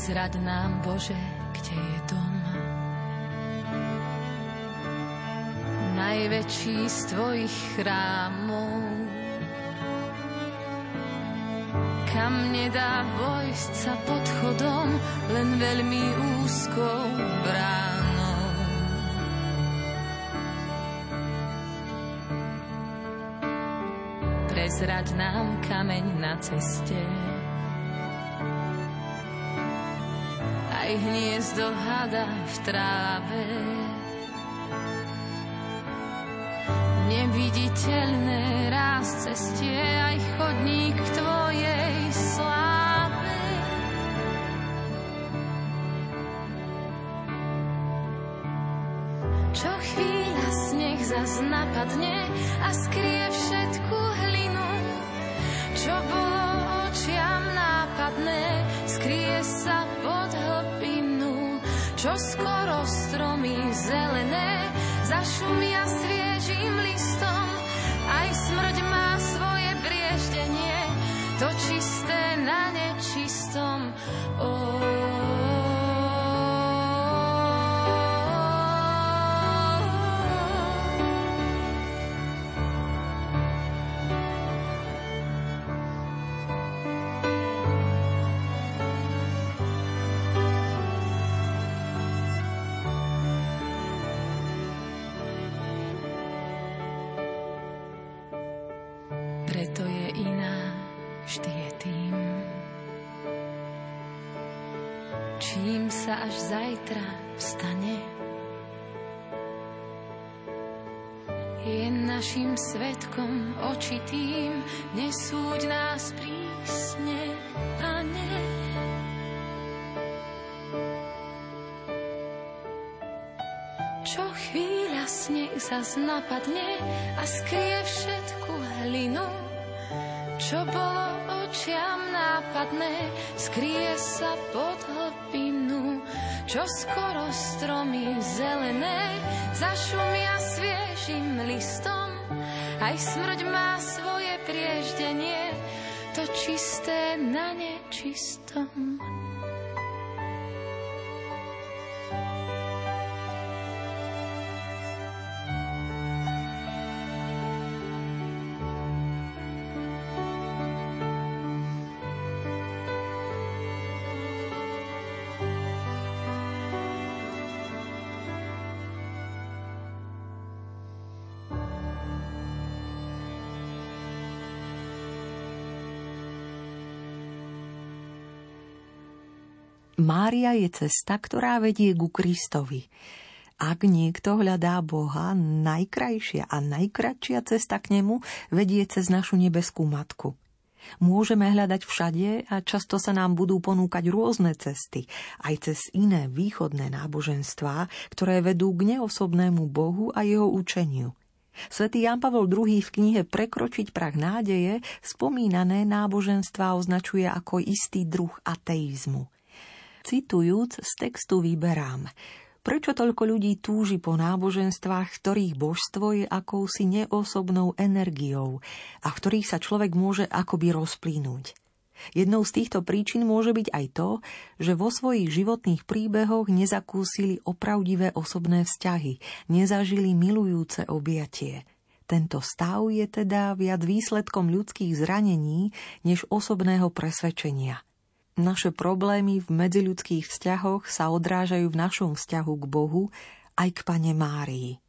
Prezrad nám, Bože, kde je dom. Najväčší z Tvojich chrámov. Kam nedá vojsť sa pod chodom, len veľmi úzkou bránou. Prezrať nám kameň na ceste, aj hniezdo hada v tráve. Neviditeľné ráz cestie, aj chodník k tvojej sláve. Čo chvíľa sneh zas napadne a skrie čo skoro stromy zelené zašumia sviežým zajtra vstane. je našim svetkom očitým, nesúď nás prísne, Pane. Čo chvíľa sneh zas napadne a skrie všetku hlinu, čo bolo očiam nápadné, skrie sa pod hlbinu, čo skoro stromy zelené zašumia sviežim listom. Aj smrť má svoje prieždenie, to čisté na nečistom. Mária je cesta, ktorá vedie ku Kristovi. Ak niekto hľadá Boha, najkrajšia a najkratšia cesta k nemu vedie cez našu nebeskú matku. Môžeme hľadať všade a často sa nám budú ponúkať rôzne cesty, aj cez iné východné náboženstvá, ktoré vedú k neosobnému Bohu a jeho učeniu. Svetý Jan Pavol II v knihe Prekročiť prach nádeje spomínané náboženstva označuje ako istý druh ateizmu – Citujúc z textu vyberám. Prečo toľko ľudí túži po náboženstvách, ktorých božstvo je akousi neosobnou energiou a v ktorých sa človek môže akoby rozplínuť? Jednou z týchto príčin môže byť aj to, že vo svojich životných príbehoch nezakúsili opravdivé osobné vzťahy, nezažili milujúce objatie. Tento stav je teda viac výsledkom ľudských zranení než osobného presvedčenia – naše problémy v medziľudských vzťahoch sa odrážajú v našom vzťahu k Bohu aj k Pane Márii.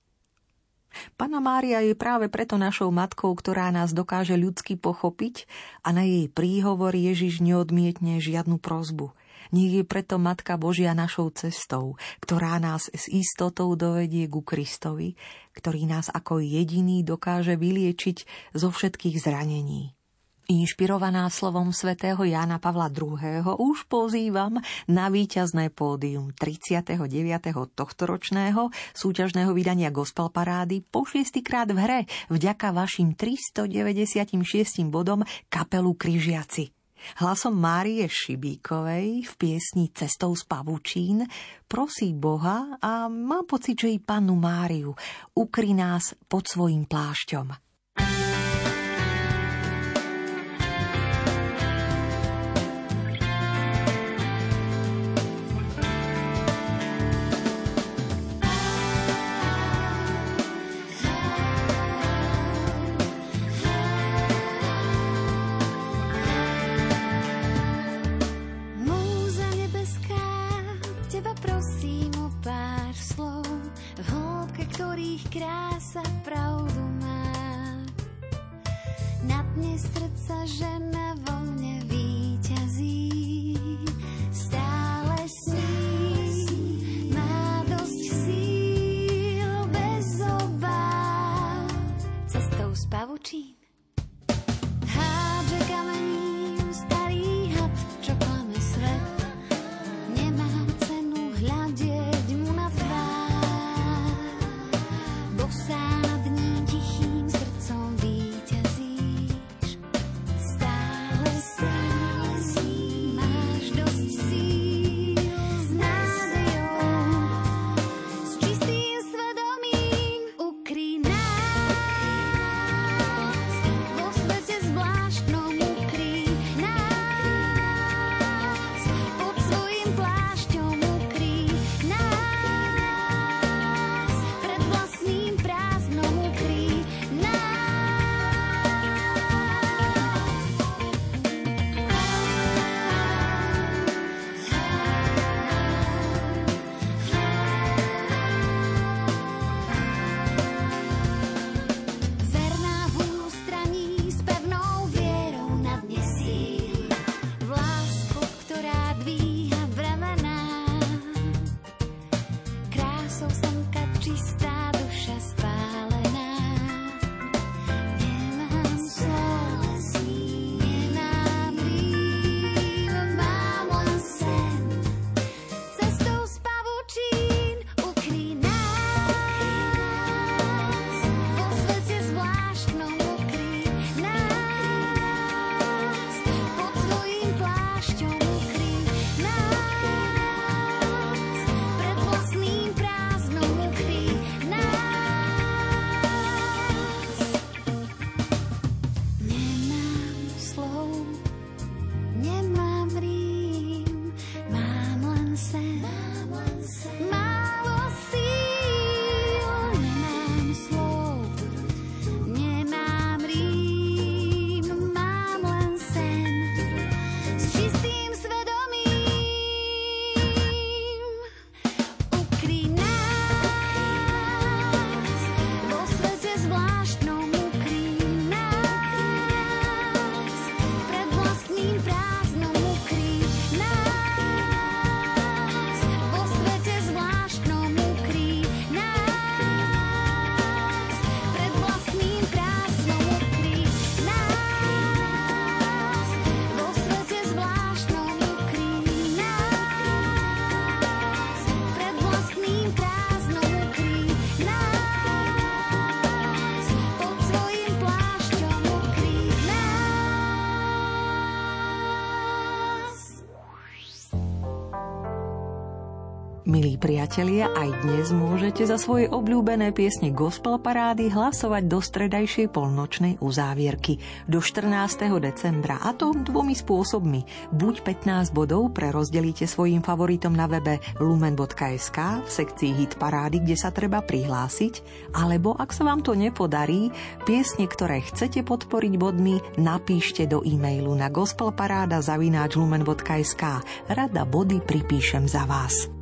Pana Mária je práve preto našou matkou, ktorá nás dokáže ľudsky pochopiť a na jej príhovor Ježiš neodmietne žiadnu prozbu. Nie je preto Matka Božia našou cestou, ktorá nás s istotou dovedie ku Kristovi, ktorý nás ako jediný dokáže vyliečiť zo všetkých zranení. Inšpirovaná slovom svätého Jána Pavla II. už pozývam na víťazné pódium 39. tohtoročného súťažného vydania Gospel Parády po šiestýkrát v hre vďaka vašim 396 bodom kapelu Kryžiaci. Hlasom Márie Šibíkovej v piesni Cestou z pavučín prosí Boha a má pocit, že i pannu Máriu ukry nás pod svojim plášťom. ktorých krása pravdu má. Na dne srdca žena vo priatelia, aj dnes môžete za svoje obľúbené piesne Gospel Parády hlasovať do stredajšej polnočnej uzávierky do 14. decembra a to dvomi spôsobmi. Buď 15 bodov prerozdelíte svojim favoritom na webe lumen.sk v sekcii Hit Parády, kde sa treba prihlásiť, alebo ak sa vám to nepodarí, piesne, ktoré chcete podporiť bodmi, napíšte do e-mailu na gospelparáda.lumen.sk. Rada body pripíšem za vás.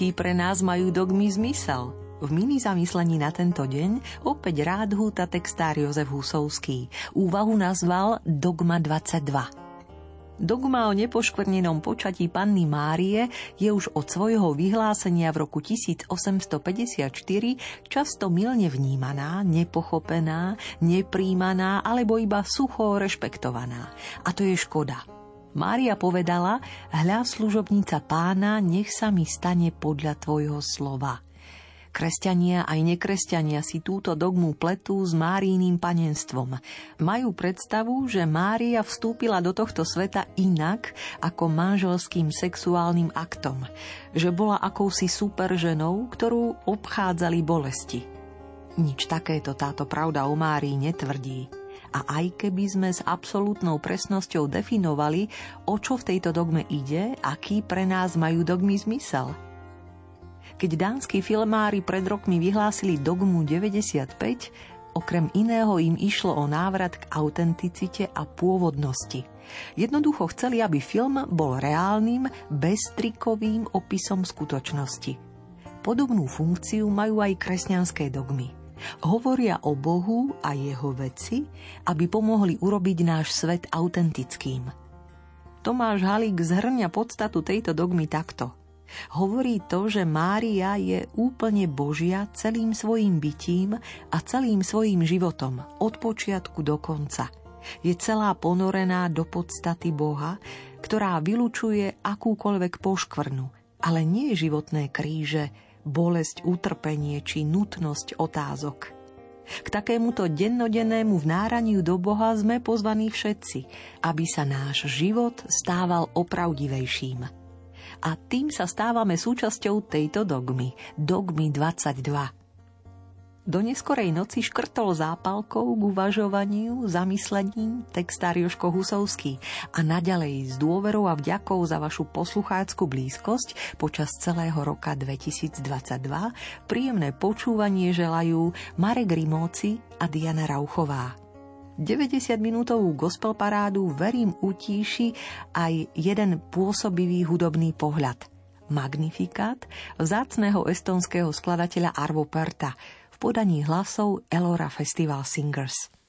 Aký pre nás majú dogmy zmysel. V mini zamyslení na tento deň opäť rád húta textár Jozef Husovský. Úvahu nazval Dogma 22. Dogma o nepoškvrnenom počatí panny Márie je už od svojho vyhlásenia v roku 1854 často milne vnímaná, nepochopená, nepríjmaná alebo iba sucho rešpektovaná. A to je škoda. Mária povedala, hľa služobnica pána, nech sa mi stane podľa tvojho slova. Kresťania aj nekresťania si túto dogmu pletú s Máríným panenstvom. Majú predstavu, že Mária vstúpila do tohto sveta inak ako manželským sexuálnym aktom. Že bola akousi superženou, ktorú obchádzali bolesti. Nič takéto táto pravda o Márii netvrdí. A aj keby sme s absolútnou presnosťou definovali, o čo v tejto dogme ide, aký pre nás majú dogmy zmysel. Keď dánsky filmári pred rokmi vyhlásili dogmu 95, okrem iného im išlo o návrat k autenticite a pôvodnosti. Jednoducho chceli, aby film bol reálnym, beztrikovým opisom skutočnosti. Podobnú funkciu majú aj kresťanské dogmy – Hovoria o Bohu a jeho veci, aby pomohli urobiť náš svet autentickým. Tomáš Halík zhrňa podstatu tejto dogmy takto. Hovorí to, že Mária je úplne Božia celým svojim bytím a celým svojim životom, od počiatku do konca. Je celá ponorená do podstaty Boha, ktorá vylučuje akúkoľvek poškvrnu, ale nie životné kríže, bolesť, utrpenie či nutnosť otázok. K takémuto dennodennému vnáraniu do Boha sme pozvaní všetci, aby sa náš život stával opravdivejším. A tým sa stávame súčasťou tejto dogmy, dogmy 22. Do neskorej noci škrtol zápalkou k uvažovaniu, zamyslením textár Joško Husovský. A naďalej s dôverou a vďakou za vašu poslucháckú blízkosť počas celého roka 2022 príjemné počúvanie želajú Marek Rimóci a Diana Rauchová. 90 minútovú gospel parádu verím utíši aj jeden pôsobivý hudobný pohľad – Magnifikát vzácného estonského skladateľa Arvo Perta podaní hlasov Elora Festival Singers.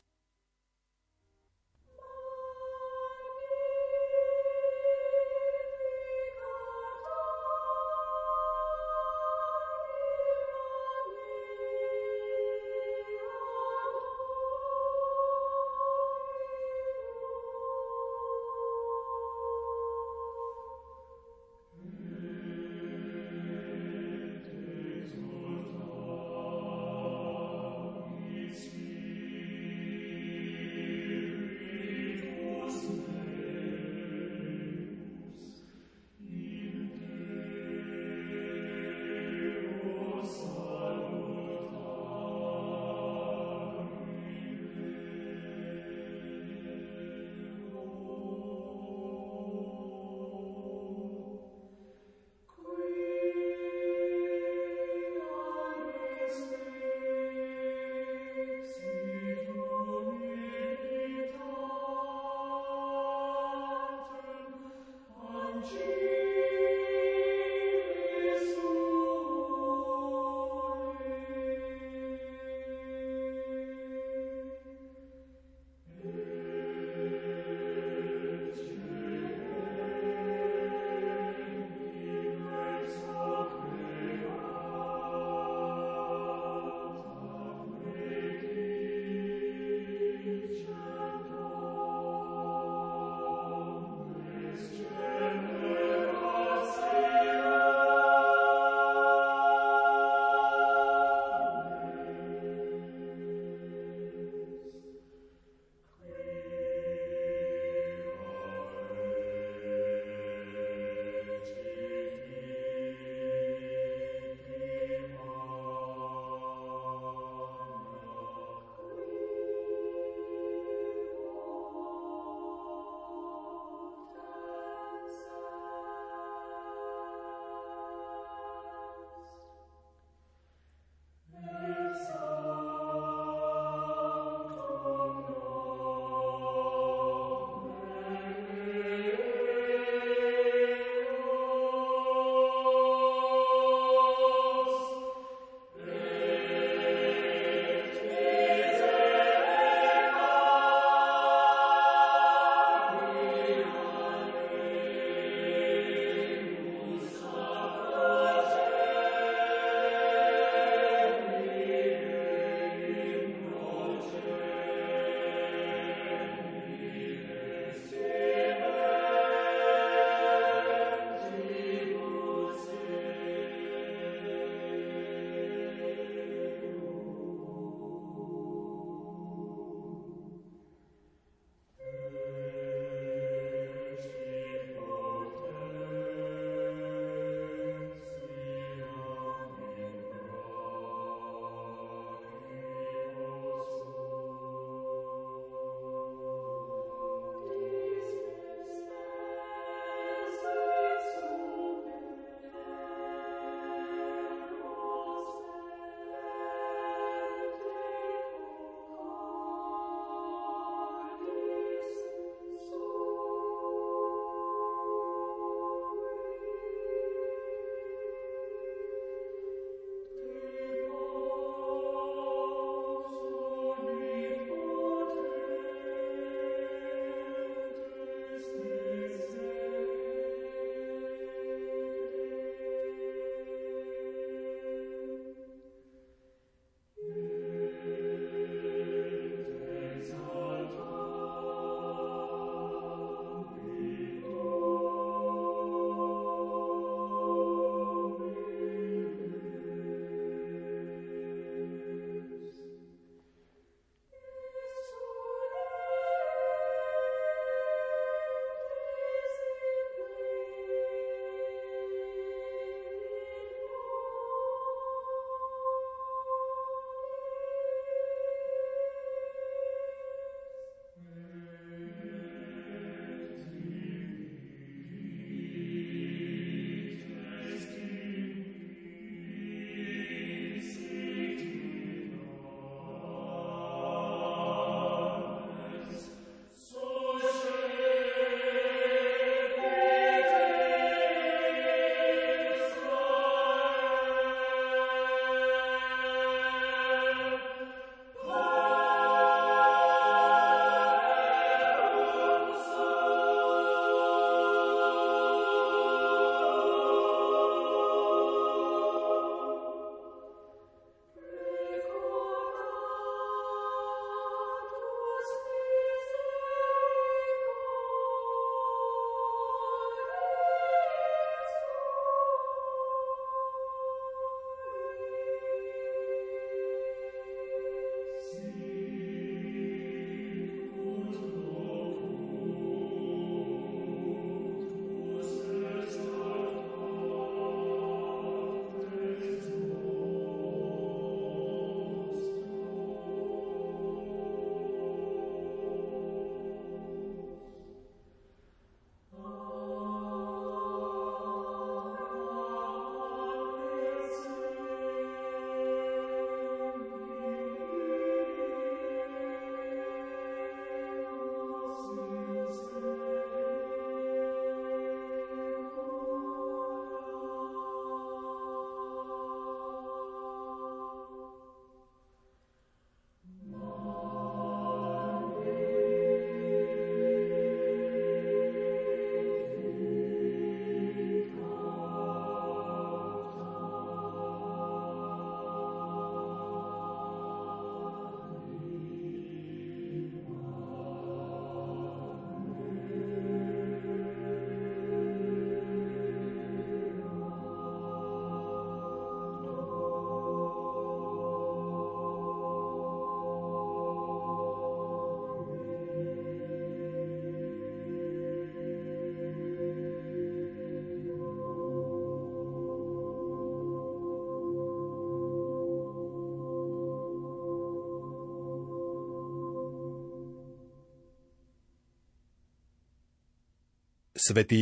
Svetý